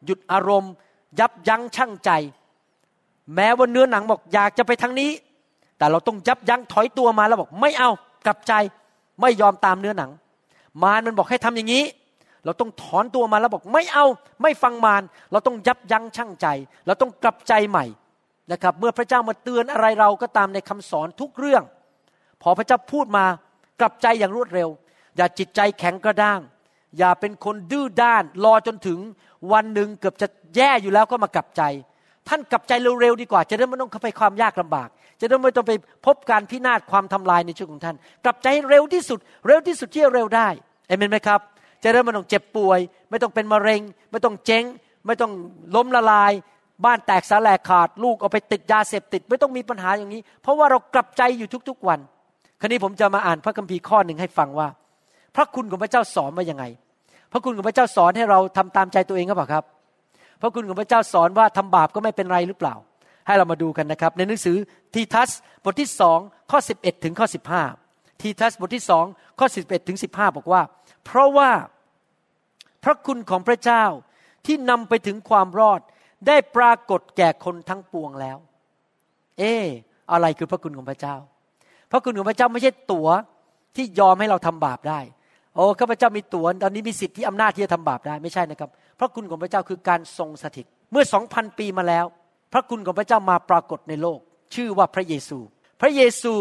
หยุดอารมณ์ ยับยั้งชั่งใจ แม้ว่าเนื้อหนังบอกอยากจะไปทางนี้ แต่เราต้องยับยั้งถอยตัวมาแล้วบอกไม่เอากลับใจไม่ยอมตามเนื้อหนัง มารมันบอกให้ทำอย่างนี้ เราต้องถอนตัวมาแล้วบอกไม่เอาไม่ฟังมารเราต้องยับยั้งชั่งใจ เราต้องกลับใจใหม่นะครับเมื่อพระเจ้ามาเตือนอะไรเราก็ตามในคำสอนทุกเรื่อง พอพระเจ้าพูดมากลับใจอย่างรวดเร็ว อย่าจิตใจแข็งกระด้าง อย่าเป็นคนดื้อด้าน รอจนถึงวันหนึ่งเกือบจะแย่อยู่แล้วก็มากลับใจ ท่านกลับใจเร็วๆดีกว่า จะได้ไม่ต้องเข้าไปความยากลำบาก จะได้ไม่ต้องไปพบการพินาศความทำลายในชีวิตของท่าน กลับใจเร็วที่สุด เร็วที่สุดที่เร็วได้เอเมนไหมครับ จะได้ไม่ต้องเจ็บป่วย ไม่ต้องเป็นมะเร็ง ไม่ต้องเจ๊ง ไม่ต้องล้มละลาย บ้านแตกสาแหลกขาด ลูกเอาไปติดยาเสพติด ไม่ต้องมีปัญหาอย่างนี้ เพราะว่าเรากลับใจอยู่ทุกๆวัน คราวนี้ผมจะมาอ่านพระคัมภีร์ข้อหนึ่งให้ฟังว่า พระคุณของพระเจ้าสอนว่ายังไง พระคุณของพระเจ้าสอนให้เราทำตามใจตัวเองก็เปล่าครับ พระคุณของพระเจ้าสอนว่าทำบาปก็ไม่เป็นไรหรือเปล่า ให้เรามาดูกันนะครับ ในหนังสือทีทัสบทที่สองข้อ11ถึงข้อ15ทีทัสบทที่สองข้อ11ถึง15บอกว่า เพราะว่าพระคุณของพระเจ้าที่นำไปถึงความรอดได้ปรากฏแก่คนทั้งปวงแล้ว เอออะไรคือพระคุณของพระเจ้า พระคุณของพระเจ้าไม่ใช่ตั๋วที่ยอมให้เราทำบาปได้ โอ้ข้าพเจ้ามีตั๋วตอนนี้มีสิทธิอำนาจที่จะทำบาปได้ไม่ใช่นะครับ พระคุณของพระเจ้าคือการทรงสถิต เมื่อสองพันปีมาแล้ว พระคุณของพระเจ้ามาปรากฏในโลก ชื่อว่าพระเยซู พระเยซู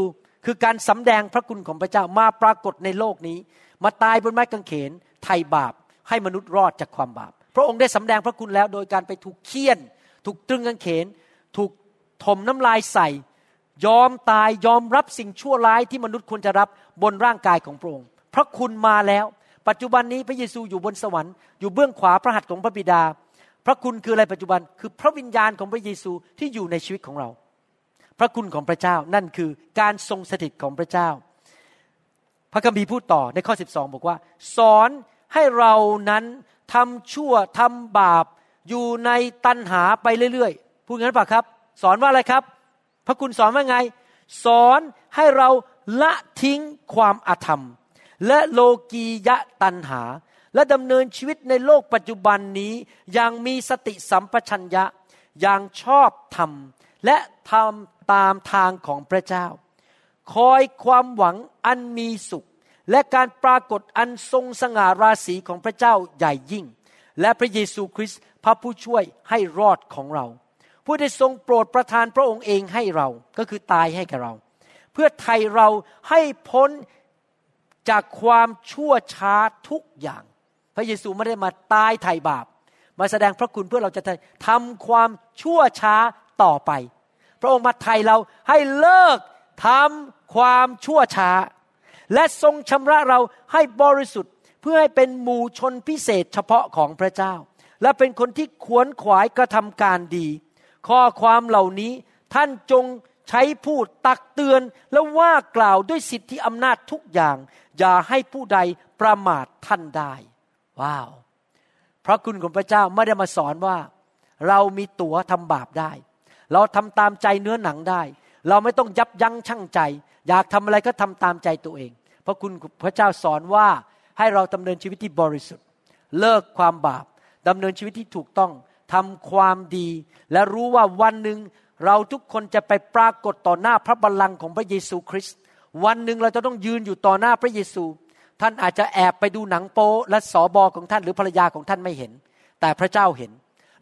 คือการสำแดงพระคุณของพระเจ้ามาปรากฏในโลกนี้ มาตายบนไม้กางเขนไถ่บาปให้มนุษย์รอดจากความบาป พระองค์ได้สำแดงพระคุณแล้วโดยการไปถูกเคี่ยน ถูกตรึงกางเขน ถูกถมน้ำลายใส่ ยอมตายยอมรับสิ่งชั่วร้ายที่มนุษย์ควรจะรับบนร่างกายของพระองค์ พระคุณมาแล้ว ปัจจุบันนี้พระเยซูอยู่บนสวรรค์อยู่เบื้องขวาพระหัตถ์ของพระบิดา พระคุณคืออะไรปัจจุบันคือพระวิญญาณของพระเยซูที่อยู่ในชีวิตของเรา พระคุณของพระเจ้านั่นคือการทรงสถิตของพระเจ้า พระคัมภีร์พูดต่อในข้อ 12 บอกว่า สอนให้เรานั้นทำชั่วทำบาปอยู่ในตัณหาไปเรื่อยๆพูดงั้นปะครับ สอนว่าอะไรครับ พระคุณสอนว่าไง สอนให้เราละทิ้งความอาธรรม และโลกียะตัณหา และดำเนินชีวิตในโลกปัจจุบันนี้อย่างมีสติสัมปชัญญะอย่างชอบธรรม และทำตามทางของพระเจ้า คอยความหวังอันมีสุข และการปรากฏอันทรงสง่าราศีของพระเจ้าใหญ่ยิ่ง และพระเยซูคริสต์พระผู้ช่วยให้รอดของเรา ผู้ได้ทรงโปรดประทานพระองค์เองให้เราก็คือตายให้กับเรา เพื่อไทยเราให้พ้น จากความชั่วช้าทุกอย่าง พระเยซูไม่ได้มาตายไถ่บาป มาแสดงพระคุณเพื่อเราจะทำความชั่วช้าต่อไป พระองค์มาไถ่เราให้เลิกทำความชั่วช้า และทรงชำระเราให้บริสุทธิ์เพื่อให้เป็นหมู่ชนพิเศษเฉพาะของพระเจ้า และเป็นคนที่ขวนขวายกระทำการดี ข้อความเหล่านี้ท่านจงใช้พูดตักเตือนและว่ากล่าวด้วยสิทธิอำนาจทุกอย่าง อย่าให้ผู้ใดประมาทท่านได้ ว้าว พระคุณของพระเจ้าไม่ได้มาสอนว่า เรามีตั๋วทำบาปได้ เราทำตามใจเนื้อหนังได้ เราไม่ต้องยับยั้งชั่งใจ อยากทำอะไรก็ทำตามใจตัวเอง พระคุณพระเจ้าสอนว่าให้เราดำเนินชีวิตที่บริสุทธิ์ เลิกความบาปดำเนินชีวิตที่ถูกต้องทำความดี และรู้ว่าวันหนึ่งเราทุกคนจะไปปรากฏต่อหน้าพระบัลลังก์ของพระเยซูคริสต์ วันหนึ่งเราจะต้องยืนอยู่ต่อหน้าพระเยซู ท่านอาจจะแอบไปดูหนังโป๊และสอบอของท่านหรือภรรยาของท่านไม่เห็น แต่พระเจ้าเห็น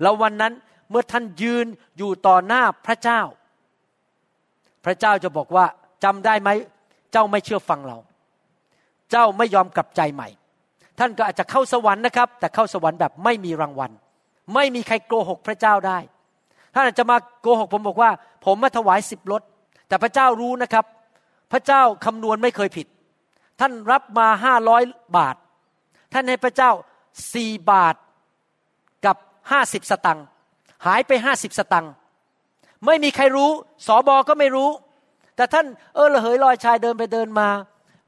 แล้ววันนั้นเมื่อท่านยืนอยู่ต่อหน้าพระเจ้า พระเจ้าจะบอกว่าจำได้ไหมเจ้าไม่เชื่อฟังเรา เจ้าไม่ยอมกลับใจใหม่ ท่านก็อาจจะเข้าสวรรค์นะครับ แต่เข้าสวรรค์แบบไม่มีรางวัล ไม่มีใครโกหกพระเจ้าได้ ท่านอาจจะมาโกหกผมบอกว่า ผมมาถวายสิบรถแต่พระเจ้ารู้นะครับ พระเจ้าคำนวณไม่เคยผิด ท่านรับมาห้าร้อยบาท ท่านให้พระเจ้าสี่บาทกับห้าสิบสตังค์หายไปห้าสิบสตังค์ไม่มีใครรู้สอบอก็ไม่รู้ แต่ท่านเออระเหยลอยชายเดินไปเดินมา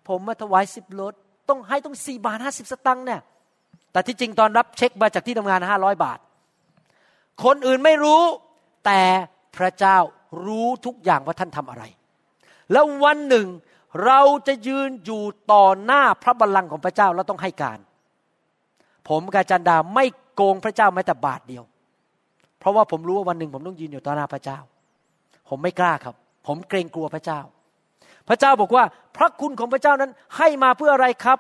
ผมมาถวายสิบรถต้องให้ต้องสี่บาทห้าสิบสตังค์เนี่ยแต่ที่จริงตอนรับเช็คมาจากที่ทำงานห้าร้อยบาท คนอื่นไม่รู้แต่พระเจ้ารู้ทุกอย่างว่าท่านทำอะไร แล้ววันหนึ่งเราจะยืนอยู่ต่อหน้าพระบัลลังก์ของพระเจ้าแล้วต้องให้การ ผมกาจันดาไม่โกงพระเจ้าแม้แต่บาทเดียว เพราะว่าผมรู้ว่าวันหนึ่งผมต้องยืนอยู่ต่อหน้าพระเจ้า ผมไม่กล้าครับ ผมเกรงกลัวพระเจ้า พระเจ้าบอกว่าพระคุณของพระเจ้านั้นให้มาเพื่ออะไรครับ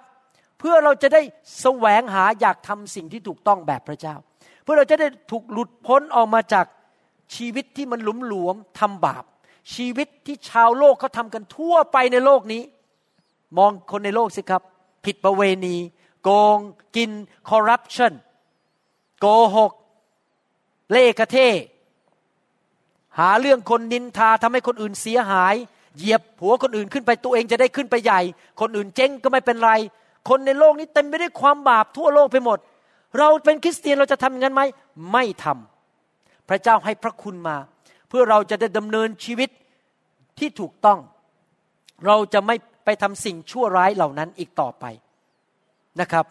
เพื่อเราจะได้แสวงหาอยากทำสิ่งที่ถูกต้องแบบพระเจ้า เพื่อเราจะได้ถูกหลุดพ้นออกมาจากชีวิตที่มันหลุมหลวมทำบาป ชีวิตที่ชาวโลกเขาทำกันทั่วไปในโลกนี้ มองคนในโลกสิครับ ผิดประเวณี โกง กินคอร์รัปชันโกหก เล่กระเทหาเรื่องคนนินทาทำให้คนอื่นเสียหาย เหยียบหัวคนอื่นขึ้นไปตัวเองจะได้ขึ้นไปใหญ่ คนอื่นเจ๊งก็ไม่เป็นไร คนในโลกนี้เต็มไปด้วยความบาปทั่วโลกไปหมด เราเป็นคริสเตียนเราจะทำอย่างนั้นไหมไม่ทำพระเจ้าให้พระคุณมา เพื่อเราจะได้ดำเนินชีวิตที่ถูกต้อง เราจะไม่ไปทำสิ่งชั่วร้ายเหล่านั้นอีกต่อไปนะครับ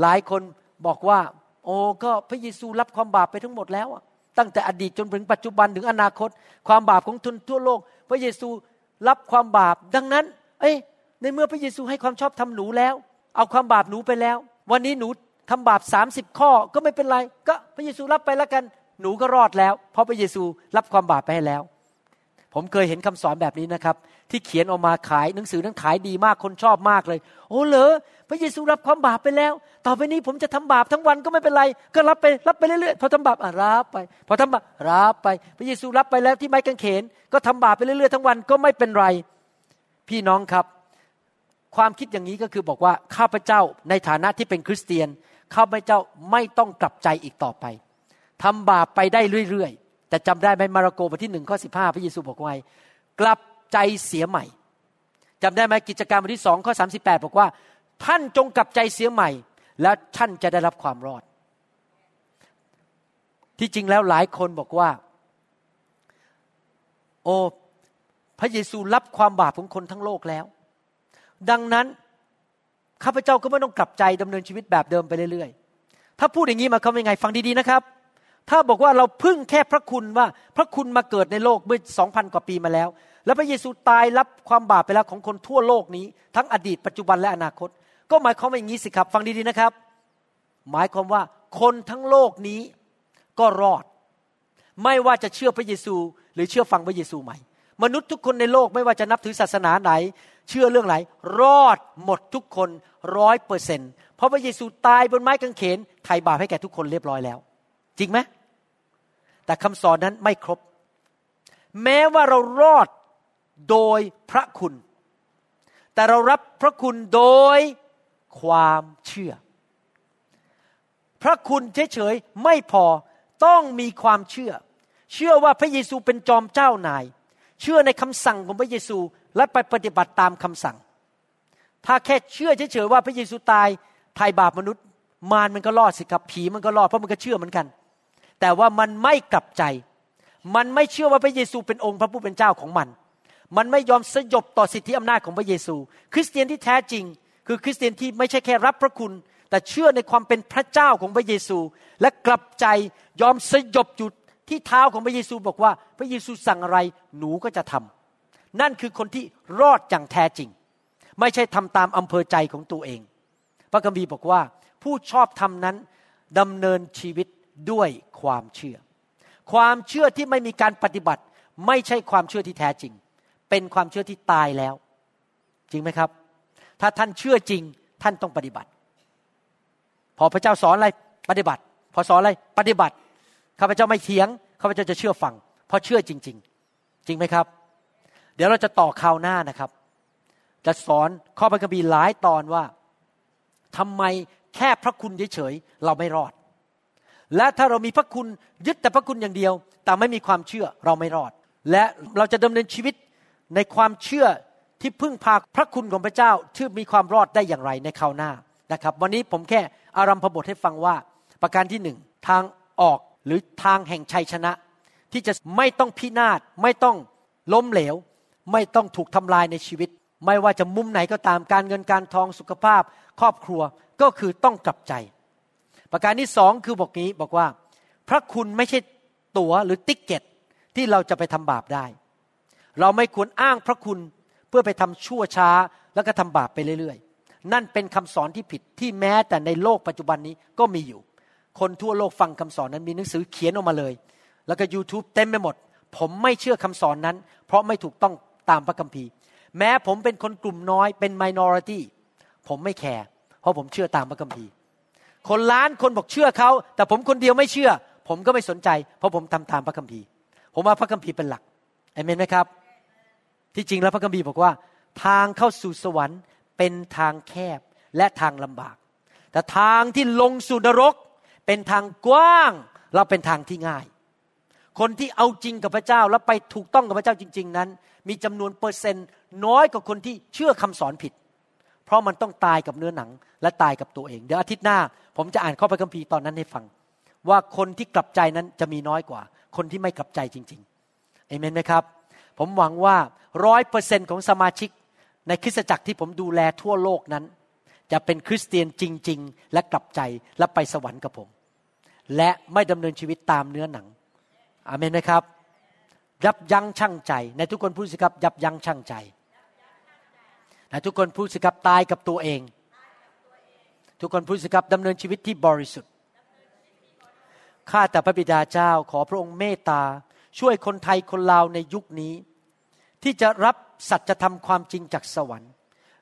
หลายคนบอกว่า โอ้ก็พระเยซูรับความบาปไปทั้งหมดแล้วตั้งแต่อดีตจนถึงปัจจุบันถึงอนาคต ความบาปของทุนทั่วโลก พระเยซูรับความบาปดังนั้น เอ้ยในเมื่อพระเยซูให้ความชอบทำหนูแล้ว เอาความบาปหนูไปแล้ว วันนี้หนูทำบาปสามสิบข้อก็ไม่เป็นไร ก็พระเยซูรับไปแล้วกัน หนูก็รอดแล้ว เพราะพระเยซูรับความบาปไปให้แล้ว ผมเคยเห็นคำสอนแบบนี้นะครับ ที่เขียนออกมาขายหนังสือนั้นขายดีมากคนชอบมากเลย โอ้เหรอพระเยซูรับความบาปไปแล้ว ต่อไปนี้ผมจะทำบาปทั้งวันก็ไม่เป็นไร ก็รับไปรับไปเรื่อยๆพอทำบาปอะรับไป พอทำบาปรับไป พระเยซูรับไปแล้วที่ไม้กางเขน ก็ทำบาปไปเรื่อยๆทั้งวันก็ไม่เป็นไร พี่น้องครับ ความคิดอย่างนี้ก็คือบอกว่าข้าพเจ้าในฐานะที่เป็นคริสเตียนข้าพเจ้าไม่ต้องกลับใจอีกต่อไป ทำบาปไปได้เรื่อยๆ แต่จำได้ไหมมาระโกบทที่หนึ่งข้อสิบห้าพระเยซูบอกไว้กลับใจเสียใหม่จำได้ไหมกิจการบทที่สองข้อสาสิบแปดบอกว่า ท่านจงกลับใจเสียใหม่ แล้วท่านจะได้รับความรอด ที่จริงแล้วหลายคนบอกว่า โอ้พระเยซูรับความบาปของคนทั้งโลกแล้ว ดังนั้นข้าพเจ้าก็ไม่ต้องกลับใจดำเนินชีวิตแบบเดิมไปเรื่อยๆ ถ้าพูดอย่างนี้มาเขาเป็นไงฟังดีๆนะครับ ถ้าบอกว่าเราพึ่งแค่พระคุณว่า พระคุณมาเกิดในโลกเมื่อสองพันกว่าปีมาแล้ว แล้วพระเยซูตายรับความบาปไปแล้วของคนทั่วโลกนี้ ทั้งอดีตปัจจุบันและอนาคต ก็หมายความว่าอย่างนี้สิครับ ฟังดีๆนะครับ หมายความว่าคนทั้งโลกนี้ก็รอด ไม่ว่าจะเชื่อพระเยซู หรือเชื่อฟังพระเยซูใหม่มนุษย์ทุกคนในโลกไม่ว่าจะนับถือศาสนาไหน เชื่อเรื่องไหน รอดหมดทุกคนร้อยเปอร์เซ็นเพราะพระเยซูตายบนไม้กางเขนไถ่บาปให้แก่ทุกคนเรียบร้อยแล้ว จริงไหมแต่คำสอนนั้นไม่ครบ แม้ว่าเรารอดโดยพระคุณ แต่เรารับพระคุณโดยความเชื่อ พระคุณเฉยๆไม่พอต้องมีความเชื่อ เชื่อว่าพระเยซูเป็นจอมเจ้านาย เชื่อในคำสั่งของพระเยซูและไปปฏิบัติตามคำสั่ง ถ้าแค่เชื่อเฉยๆว่าพระเยซูตายไถ่บาปมนุษย์ มารมันก็รอดสิครับผีมันก็รอดเพราะมันก็เชื่อเหมือนกัน แต่ว่ามันไม่กลับใจ มันไม่เชื่อว่าพระเยซูเป็นองค์พระผู้เป็นเจ้าของมัน มันไม่ยอมสยบต่อสิทธิอำนาจของพระเยซู คริสเตียนที่แท้จริง คือคริสเตียนที่ไม่ใช่แค่รับพระคุณ แต่เชื่อในความเป็นพระเจ้าของพระเยซู และกลับใจยอมสยบจุดที่เท้าของพระเยซูบอกว่า พระเยซูสั่งอะไรหนูก็จะทำนั่นคือคนที่รอดอย่างแท้จริง ไม่ใช่ทำตามอำเภอใจของตัวเอง พระคัมภีร์บอกว่าผู้ชอบทำนั้นดำเนินชีวิต ด้วยความเชื่อ ความเชื่อที่ไม่มีการปฏิบัติ ไม่ใช่ความเชื่อที่แท้จริง เป็นความเชื่อที่ตายแล้ว จริงไหมครับ ถ้าท่านเชื่อจริง ท่านต้องปฏิบัติ พอพระเจ้าสอนอะไรปฏิบัติ พอสอนอะไรปฏิบัติข้าพเจ้าไม่เถียงข้าพเจ้าจะเชื่อฟัง เพราะเชื่อจริง ๆ จริงไหมครับ เดี๋ยวเราจะต่อข่าวหน้านะครับ จะสอนข้อพระคัมภีร์หลายตอนว่าทำไมแค่พระคุณเฉยๆเราไม่รอด และถ้าเรามีพระคุณยึดแต่พระคุณอย่างเดียว แต่ไม่มีความเชื่อเราไม่รอด และเราจะดำเนินชีวิตในความเชื่อที่พึ่งพาพระคุณของพระเจ้าที่มีความรอดได้อย่างไรในคราวหน้านะครับ วันนี้ผมแค่อารัมพบทให้ฟังว่าประการที่หนึ่งทางออกหรือทางแห่งชัยชนะ ที่จะไม่ต้องพินาศไม่ต้องล้มเหลว ไม่ต้องถูกทำลายในชีวิต ไม่ว่าจะมุมไหนก็ตามการเงินการทองสุขภาพ ครอบครัวก็คือต้องกลับใจ ประการที่สองคือบอกนี้บอกว่า พระคุณไม่ใช่ตั๋วหรือติ๊กเก็ตที่เราจะไปทำบาปได้ เราไม่ควรอ้างพระคุณเพื่อไปทำชั่วช้าแล้วก็ทำบาปไปเรื่อยๆ นั่นเป็นคำสอนที่ผิดที่แม้แต่ในโลกปัจจุบันนี้ก็มีอยู่ คนทั่วโลกฟังคำสอนนั้นมีหนังสือเขียนออกมาเลย แล้วก็ YouTube เต็มไปหมด ผมไม่เชื่อคำสอนนั้น เพราะไม่ถูกต้องตามพระคัมภีร์ แม้ผมเป็นคนกลุ่มน้อยเป็น minority ผมไม่แคร์เพราะผมเชื่อตามพระคัมภีร์ คนล้านคนบอกเชื่อเขาแต่ผมคนเดียวไม่เชื่อ ผมก็ไม่สนใจ เพราะผมทำตามพระคัมภีร์ ผมว่าพระคัมภีร์เป็นหลักเอเมนไหมครับ ที่จริงแล้วพระคัมภีร์บอกว่า ทางเข้าสู่สวรรค์เป็นทางแคบและทางลำบาก แต่ทางที่ลงสู่นรก เป็นทางกว้างเราเป็นทางที่ง่าย คนที่เอาจริงกับพระเจ้าแล้วไปถูกต้องกับพระเจ้าจริง ๆ นั้น มีจำนวนเปอร์เซ็นต์น้อยกว่าคนที่เชื่อคำสอนผิด เพราะมันต้องตายกับเนื้อหนังและตายกับตัวเอง เดี๋ยวอาทิตย์หน้า ผมจะอ่านข้อพระคัมภีร์ตอนนั้นให้ฟัง ว่าคนที่กลับใจนั้นจะมีน้อยกว่า คนที่ไม่กลับใจจริงๆเอเมนไหมครับ ผมหวังว่าร้อยเปอร์เซ็นของสมาชิก ในคริสตจักรที่ผมดูแลทั่วโลกนั้น จะเป็นคริสเตียนจริง ๆ และกลับใจและไปสวรรค์กับผม และไม่ดำเนินชีวิตตามเนื้อหนังอเมนไหมครับยับยั้งชั่งใจ ในทุกคนพูดสิครับยับยั้งชั่งใจ ทุกคนพูดสิครับตายกับตัวเอง ทุกคนพูดสิครับดำเนินชีวิตที่บริสุทธิ์ ข้าแต่พระบิดาเจ้าขอพระองค์เมตตา ช่วยคนไทยคนลาวในยุคนี้ ที่จะรับสัจธรรมความจริงจากสวรรค์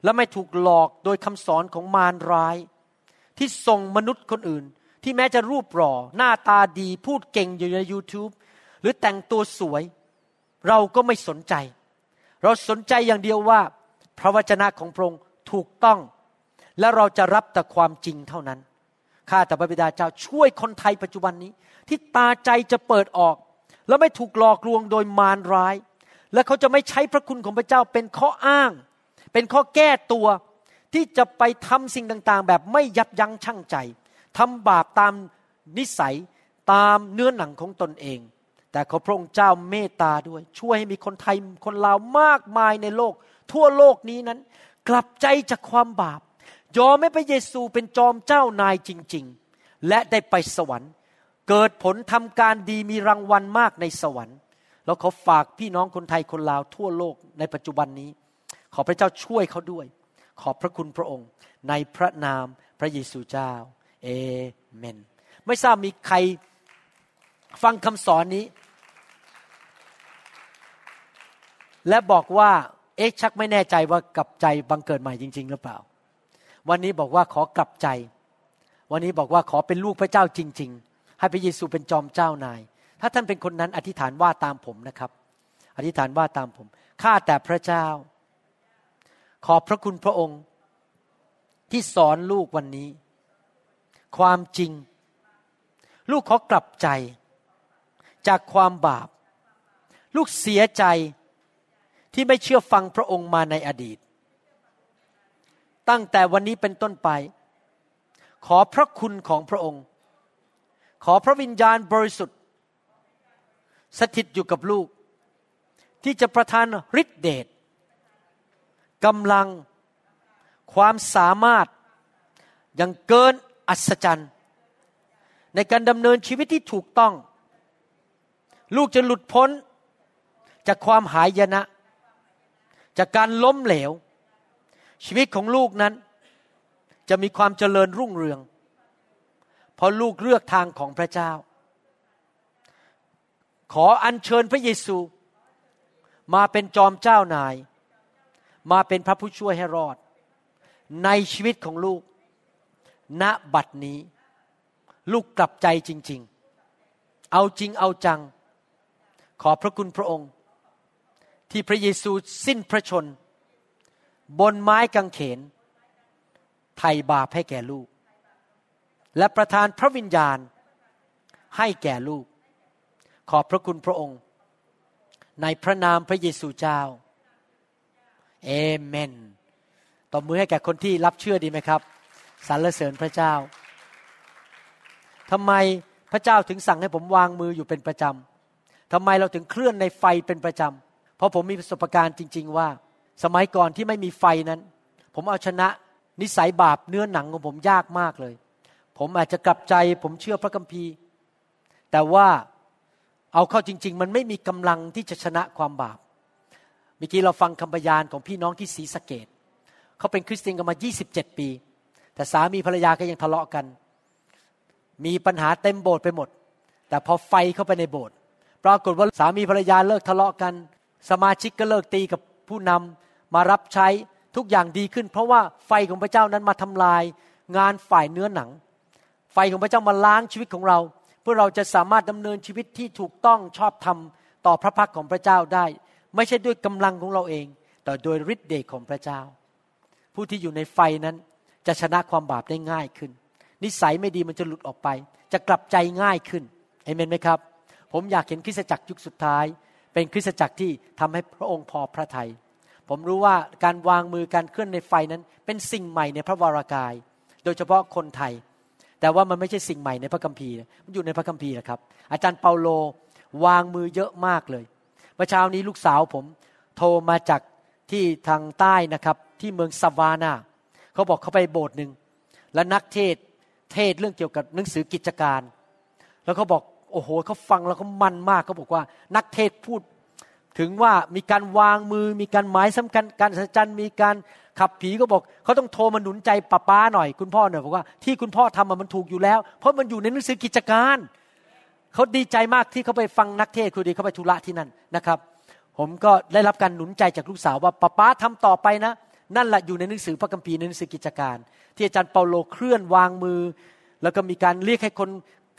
และไม่ถูกหลอกโดยคำสอนของมารร้าย ที่ส่งมนุษย์คนอื่น ที่แม้จะรูปหล่อหน้าตาดีพูดเก่งอยู่ใน YouTube หรือแต่งตัวสวย เราก็ไม่สนใจ เราสนใจอย่างเดียวว่า พระวจนะของพระองค์ถูกต้อง และเราจะรับแต่ความจริงเท่านั้น ข้าแต่พระบิดาเจ้าช่วยคนไทยปัจจุบันนี้ ที่ตาใจจะเปิดออก แล้วไม่ถูกหลอกลวงโดยมารร้าย และเขาจะไม่ใช้พระคุณของพระเจ้าเป็นข้ออ้าง เป็นข้อแก้ตัวที่จะไปทำสิ่งต่างๆ แบบไม่ยับยั้งชั่งใจทำบาปตามนิสัยตามเนื้อหนังของตนเอง แต่ขอพระองค์เจ้าเมตตาด้วย ช่วยให้มีคนไทยคนลาวมากมายในโลกทั่วโลกนี้นั้น กลับใจจากความบาป ยอมให้พระเยซูเป็นจอมเจ้านายจริง ๆ และได้ไปสวรรค์ เกิดผลทำการดีมีรางวัลมากในสวรรค์แล้วขอฝากพี่น้องคนไทยคนลาวทั่วโลกในปัจจุบันนี้ ขอพระเจ้าช่วยเขาด้วย ขอบพระคุณพระองค์ ในพระนามพระเยซูเจ้า เอเมน ไม่ทราบมีใครฟังคำสอนนี้ และบอกว่า อ๊ะชักไม่แน่ใจว่ากลับใจบังเกิดใหม่จริง ๆ หรือเปล่า วันนี้บอกว่าขอกลับใจ วันนี้บอกว่าขอเป็นลูกพระเจ้าจริง ๆ ให้พระเยซูเป็นจอมเจ้านาย ถ้าท่านเป็นคนนั้นอธิษฐานว่าตามผมนะครับ อธิษฐานว่าตามผมข้าแต่พระเจ้า ขอบพระคุณพระองค์ ที่สอนลูกวันนี้ ความจริง ลูกขอกลับใจ จากความบาป ลูกเสียใจ ที่ไม่เชื่อฟังพระองค์มาในอดีต ตั้งแต่วันนี้เป็นต้นไป ขอพระคุณของพระองค์ ขอพระวิญญาณบริสุทธิ์ สถิตอยู่กับลูก ที่จะประทานฤทธิเดชกำลังความสามารถอย่างเกินอัศจรรย์ ในการดำเนินชีวิตที่ถูกต้อง ลูกจะหลุดพ้นจากความหายนะ จากการล้มเหลว ชีวิตของลูกนั้น จะมีความเจริญรุ่งเรือง เพราะลูกเลือกทางของพระเจ้า ขออัญเชิญพระเยซู มาเป็นจอมเจ้านาย มาเป็นพระผู้ช่วยให้รอด ในชีวิตของลูก ณบัดนี้ ลูกกลับใจจริง ๆ เอาจริงเอาจัง ขอพระคุณพระองค์ ที่พระเยซูสิ้นพระชน บนไม้กางเขนไถ่บาปให้แก่ลูก และประทานพระวิญญาณให้แก่ลูก ขอบพระคุณพระองค์ ในพระนามพระเยซูเจ้าเอเมนตบมือให้แก่คนที่รับเชื่อดีไหมครับสรรเสริญพระเจ้าทำไมพระเจ้าถึงสั่งให้ผมวางมืออยู่เป็นประจำทำไมเราถึงเคลื่อนในไฟเป็นประจำ ราะผมมีประสบการณ์จริง ๆ ว่า สมัยก่อนที่ไม่มีไฟนั้น ผมเอาชนะนิสัยบาปเนื้อหนังของผมยากมากเลย ผมอาจจะกลับใจผมเชื่อพระคัมภีร์ แต่ว่าเอาเข้าจริง ๆ มันไม่มีกำลังที่จะชนะความบาปเมื่อกี้เราฟังคำพยานของพี่น้องที่ศรีสะเกดเขาเป็นคริสเตียนกันมา 27 ปี แต่สามีภรรยาก็ยังทะเลาะกัน มีปัญหาเต็มโบสถ์ไปหมด แต่พอไฟเข้าไปในโบสถ์ปรากฏว่าสามีภรรยาเลิกทะเลาะกัน สมาชิกก็เลิกตีกับผู้นำมารับใช้ทุกอย่างดีขึ้น เพราะว่าไฟของพระเจ้านั้นมาทำลายงานฝ่ายเนื้อหนัง ไฟของพระเจ้ามาล้างชีวิตของเรา เพื่อเราจะสามารถดำเนินชีวิตที่ถูกต้องชอบธรรมต่อพระพักของพระเจ้าได้ ไม่ใช่ด้วยกำลังของเราเอง แต่โดยฤทธิ์เดชของพระเจ้า ผู้ที่อยู่ในไฟนั้นจะชนะความบาปได้ง่ายขึ้น นิสัยไม่ดีมันจะหลุดออกไป จะกลับใจง่ายขึ้นเอเมนไหมครับ ผมอยากเห็นคริสตจักรยุคสุดท้าย เป็นคริสตจักรที่ทำให้พระองค์พอพระทยัยผมรู้ว่าการวางมือการเคลื่อนในไฟนั้น เป็นสิ่งใหม่ในพระวรากาย โดยเฉพาะคนไทย แต่ว่ามันไม่ใช่สิ่งใหม่ในพระคัมภีร์มันอยู่ในพระคัมภีร์นะครับ อาจารย์เปาโลวางมือเยอะมากเลยเมื่อเช้านี้ลูกสาวผมโทรมาจากที่ทางใต้นะครับที่เมืองซาวานาเขาบอกเขาไปโบสถ์หนึ่งและนักเทศเทศเรื่องเกี่ยวกับหนังสือกิจการ แล้วเขาบอก โอ้โหเขาฟังแล้วเขามันมากเขาบอกว่า นักเทศพูดถึงว่ามีการวางมือมีการหมายสำคัญการสัจจันมีการขับผีก็บอกเขาต้องโทรมาหนุนใจป้าป้าหน่อยคุณพ่อหน่อยบอกว่าที่คุณพ่อทำมันถูกอยู่แล้ว เพราะมันอยู่ในหนังสือกิจการเขาดีใจมากที่เขาไปฟังนักเทศคุยดีเขาไปธุระที่นั่นนะครับ ผมก็ได้รับการหนุนใจจากลูกสาวว่าป้าป้าทำต่อไปนะ นั่นแหละอยู่ในหนังสือพระคัมภีร์ในหนังสือกิจการ ที่อาจารย์เปาโลเคลื่อนวางมือ แล้วก็มีการเรียกให้คน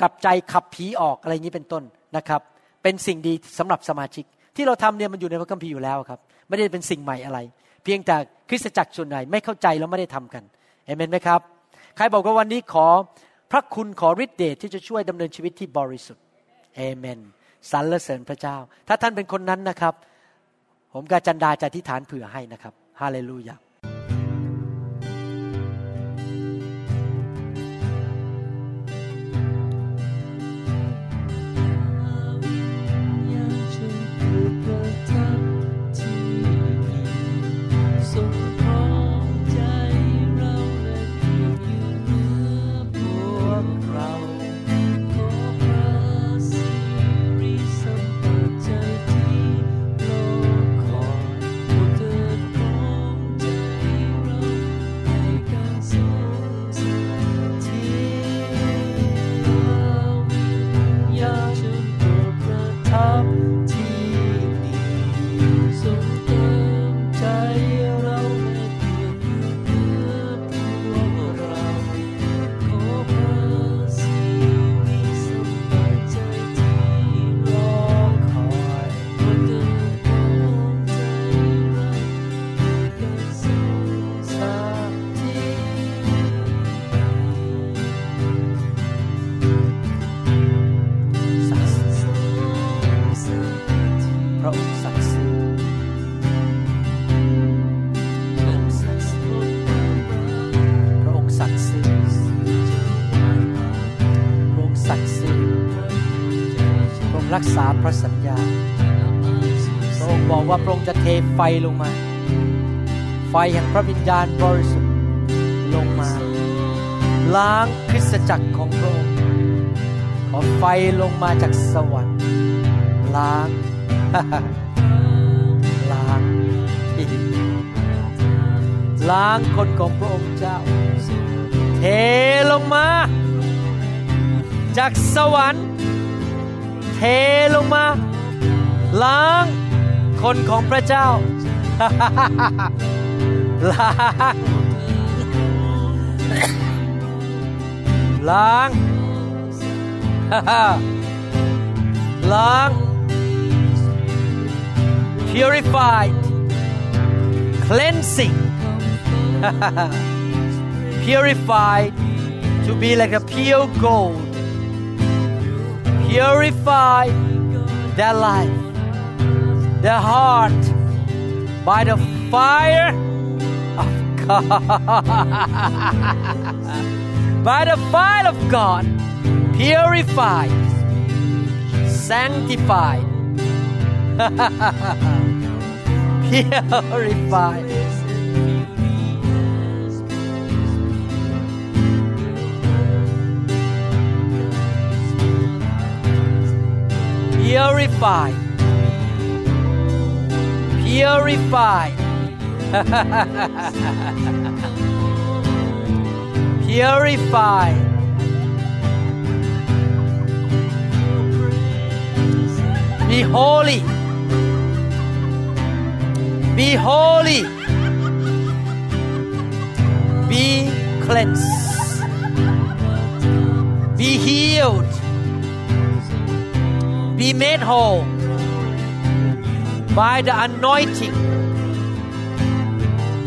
กลับใจขับผีออกอะไรอย่างนี้เป็นต้นนะครับ เป็นสิ่งดีสำหรับสมาชิก ที่เราทำเนี่ยมันอยู่ในพระคัมภีร์อยู่แล้วครับ ไม่ได้เป็นสิ่งใหม่อะไร เพียงแต่คริสตจักรส่วนใหญ่ไม่เข้าใจแล้วไม่ได้ทำกันเอเมนไหมครับ ใครบอกว่าวันนี้ขอพระคุณขอฤทธิ์เดชที่จะช่วยดำเนินชีวิตที่บริสุทธิ์เอเมนสรรเสริญพระเจ้า ถ้าท่านเป็นคนนั้นนะครับ ผมกาจันดาจะอธิษฐานเผื่อให้นะครับฮาเลลูยา ไฟลงมา ไฟแห่งพระวิญญาณบริสุทธิ์ลงมา ล้างคริสตจักรของพระองค์ขอไฟลงมาจากสวรรค์ ล้าง ล้างล้างคนของพระองค์เจ้า เทลงมา จากสวรรค์ เทลงมา ล้าง คนของพระเจ้าล้างล้างล้าง purified cleansing purified to be like a pure gold purify their life their heart by the fire of God. by the fire of God, purified, sanctified, purified. Purified purified. purified. Be holy. Be holy. be cleansed be healed be made whole by the anointing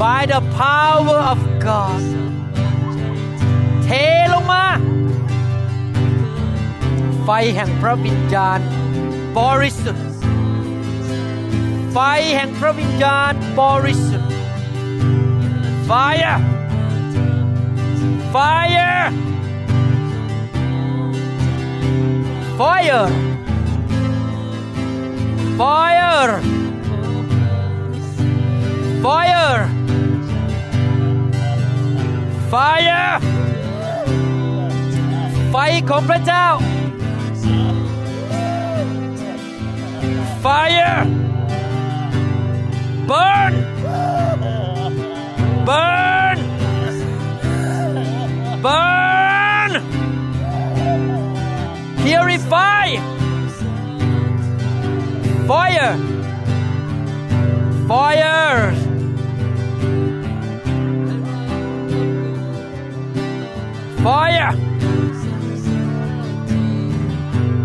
by the power of God เทลงมา ไฟแห่งพระวิญญาณบริสุทธิ์ ไฟแห่งพระวิญญาณบริสุทธิ์ Fire Fire Fire Fire Fire Fire ไฟของพระเจ้า Fire Burn Burn Burn Purify Fire Fire Fire.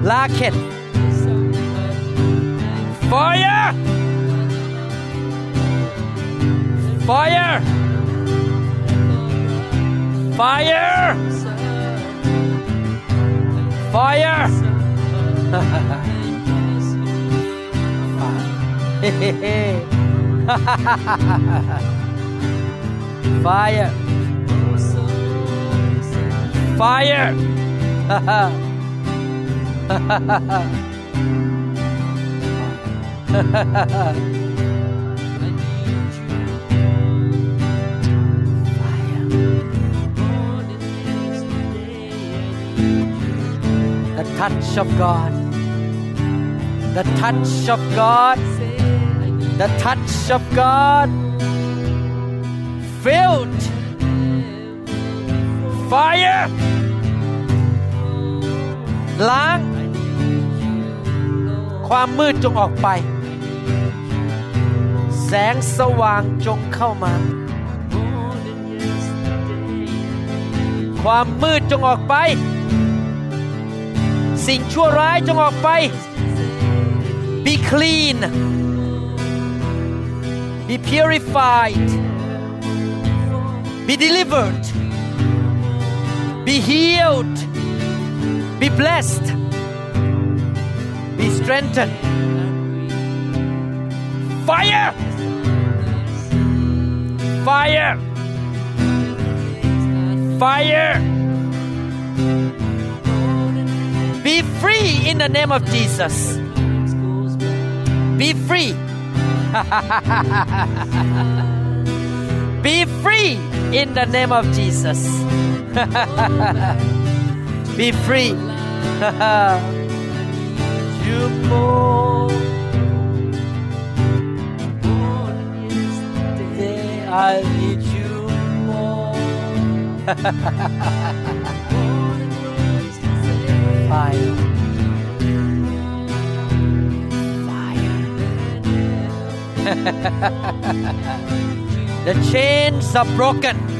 Lock it. Fire. Fire. Fire. Fire. Fire. Fire The touch of God. The touch of God. The touch of God. Filled Fire ล้าง ความมืดจงออกไป แสงสว่างจงเข้ามา ความมืดจงออกไป สิ่งชั่วร้ายจงออกไป be clean be purified be delivered be healed. Be blessed. Be strengthened. Fire. Fire. Fire. Be free in the name of Jesus. Be free. Be free in the name of Jesus be free I need you more fire the chains are broken.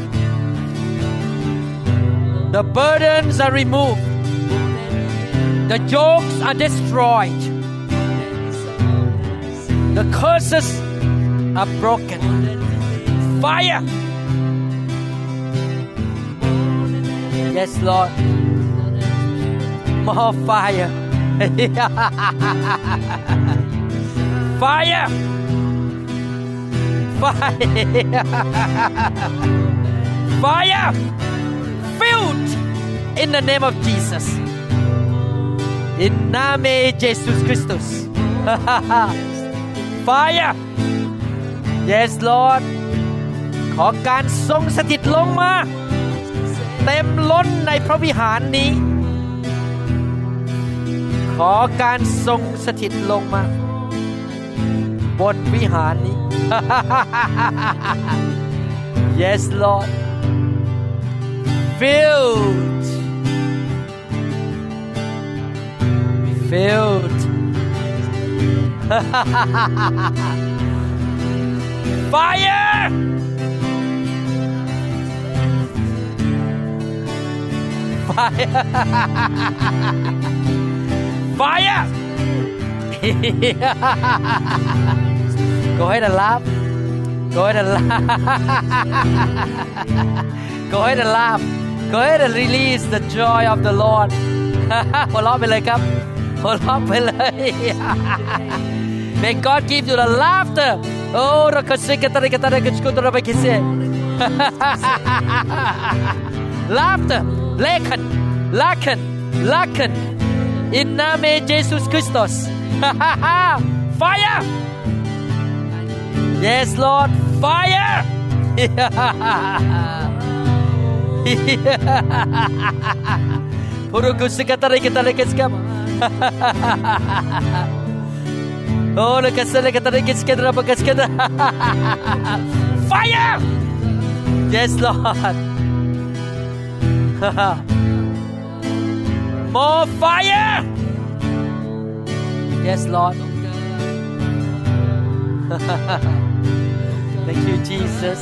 The burdens are removed. The yokes are destroyed. The curses are broken. Fire. Yes, Lord. More fire. fire. Fire! Fire! Filled in the name of Jesus. In name Jesus Christus. Fire! Yes, Lord. ขอการทรงสถิตลงมา เต็มล้นในพระวิหารนี้ ขอการทรงสถิตลงมา บนวิหารนี้ yes Lord filled. Filled. Fire! Fire. Fire! Go ahead and laugh. Go ahead and laugh. Go ahead and laugh go ahead and release the joy of the Lord หัวเราะไปเลยครับหัวเราะไปเลย May God give you the laughter. Oh, laughter, lachen, lachen, lachen. In name Jesus Christus. Fire. Yes, Lord, fire. Purukusikatari Fire! Yes, Lord. More fire! Yes, Lord. Thank you, Jesus.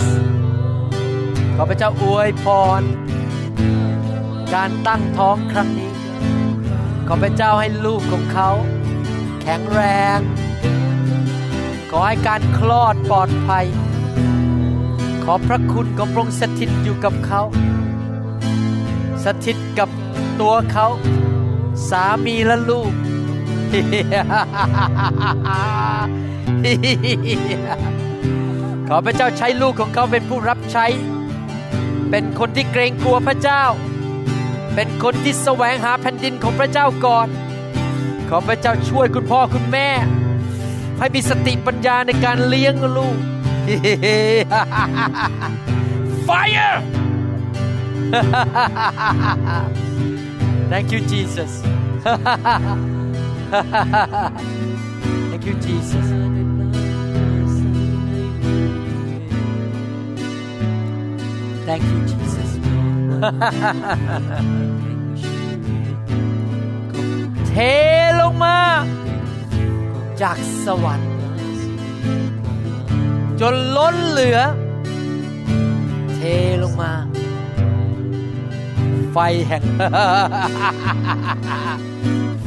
ขอพระเจ้าอวยพร การตั้งท้องครั้งนี้ ขอพระเจ้าให้ลูกของเขา แข็งแรง ขอให้การคลอดปลอดภัย ขอพระคุณของพระองค์สถิตอยู่กับเขา สถิตกับตัวเขา สามีและลูก ขอพระเจ้าใช้ลูกของเขาเป็นผู้รับใช้ เป็นคนที่เกรงกลัวพระเจ้า เป็นคนที่แสวงหาแผ่นดินของพระเจ้าก่อน ขอพระเจ้าช่วยคุณพ่อคุณแม่ ให้มีสติปัญญาในการเลี้ยงลูก Fire Thank you Jesus Thank you Jesus Thank you Jesus เทลงมา จากสวรรค์ จนล้นเหลือ เทลงมา ไฟแห่ง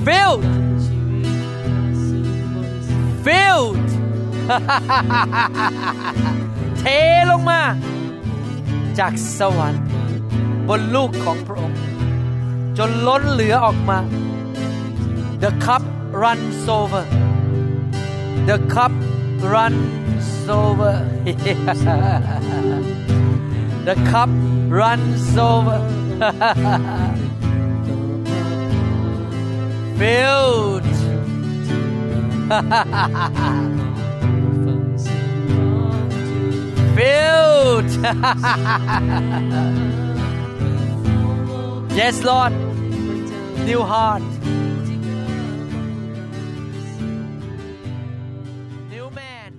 filled filled เทลงมา จากสวรรค์บนลูกของพระองค์ จนล้นเหลือออกมา The cup runs over The cup runs over The cup runs over Filled Filled Yes Lord New heart New man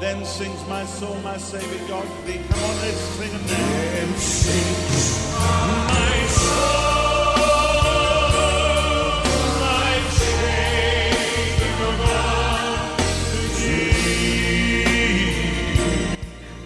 Then sings my soul, my Savior God. Come on, let's sing it now. Then sings my soul,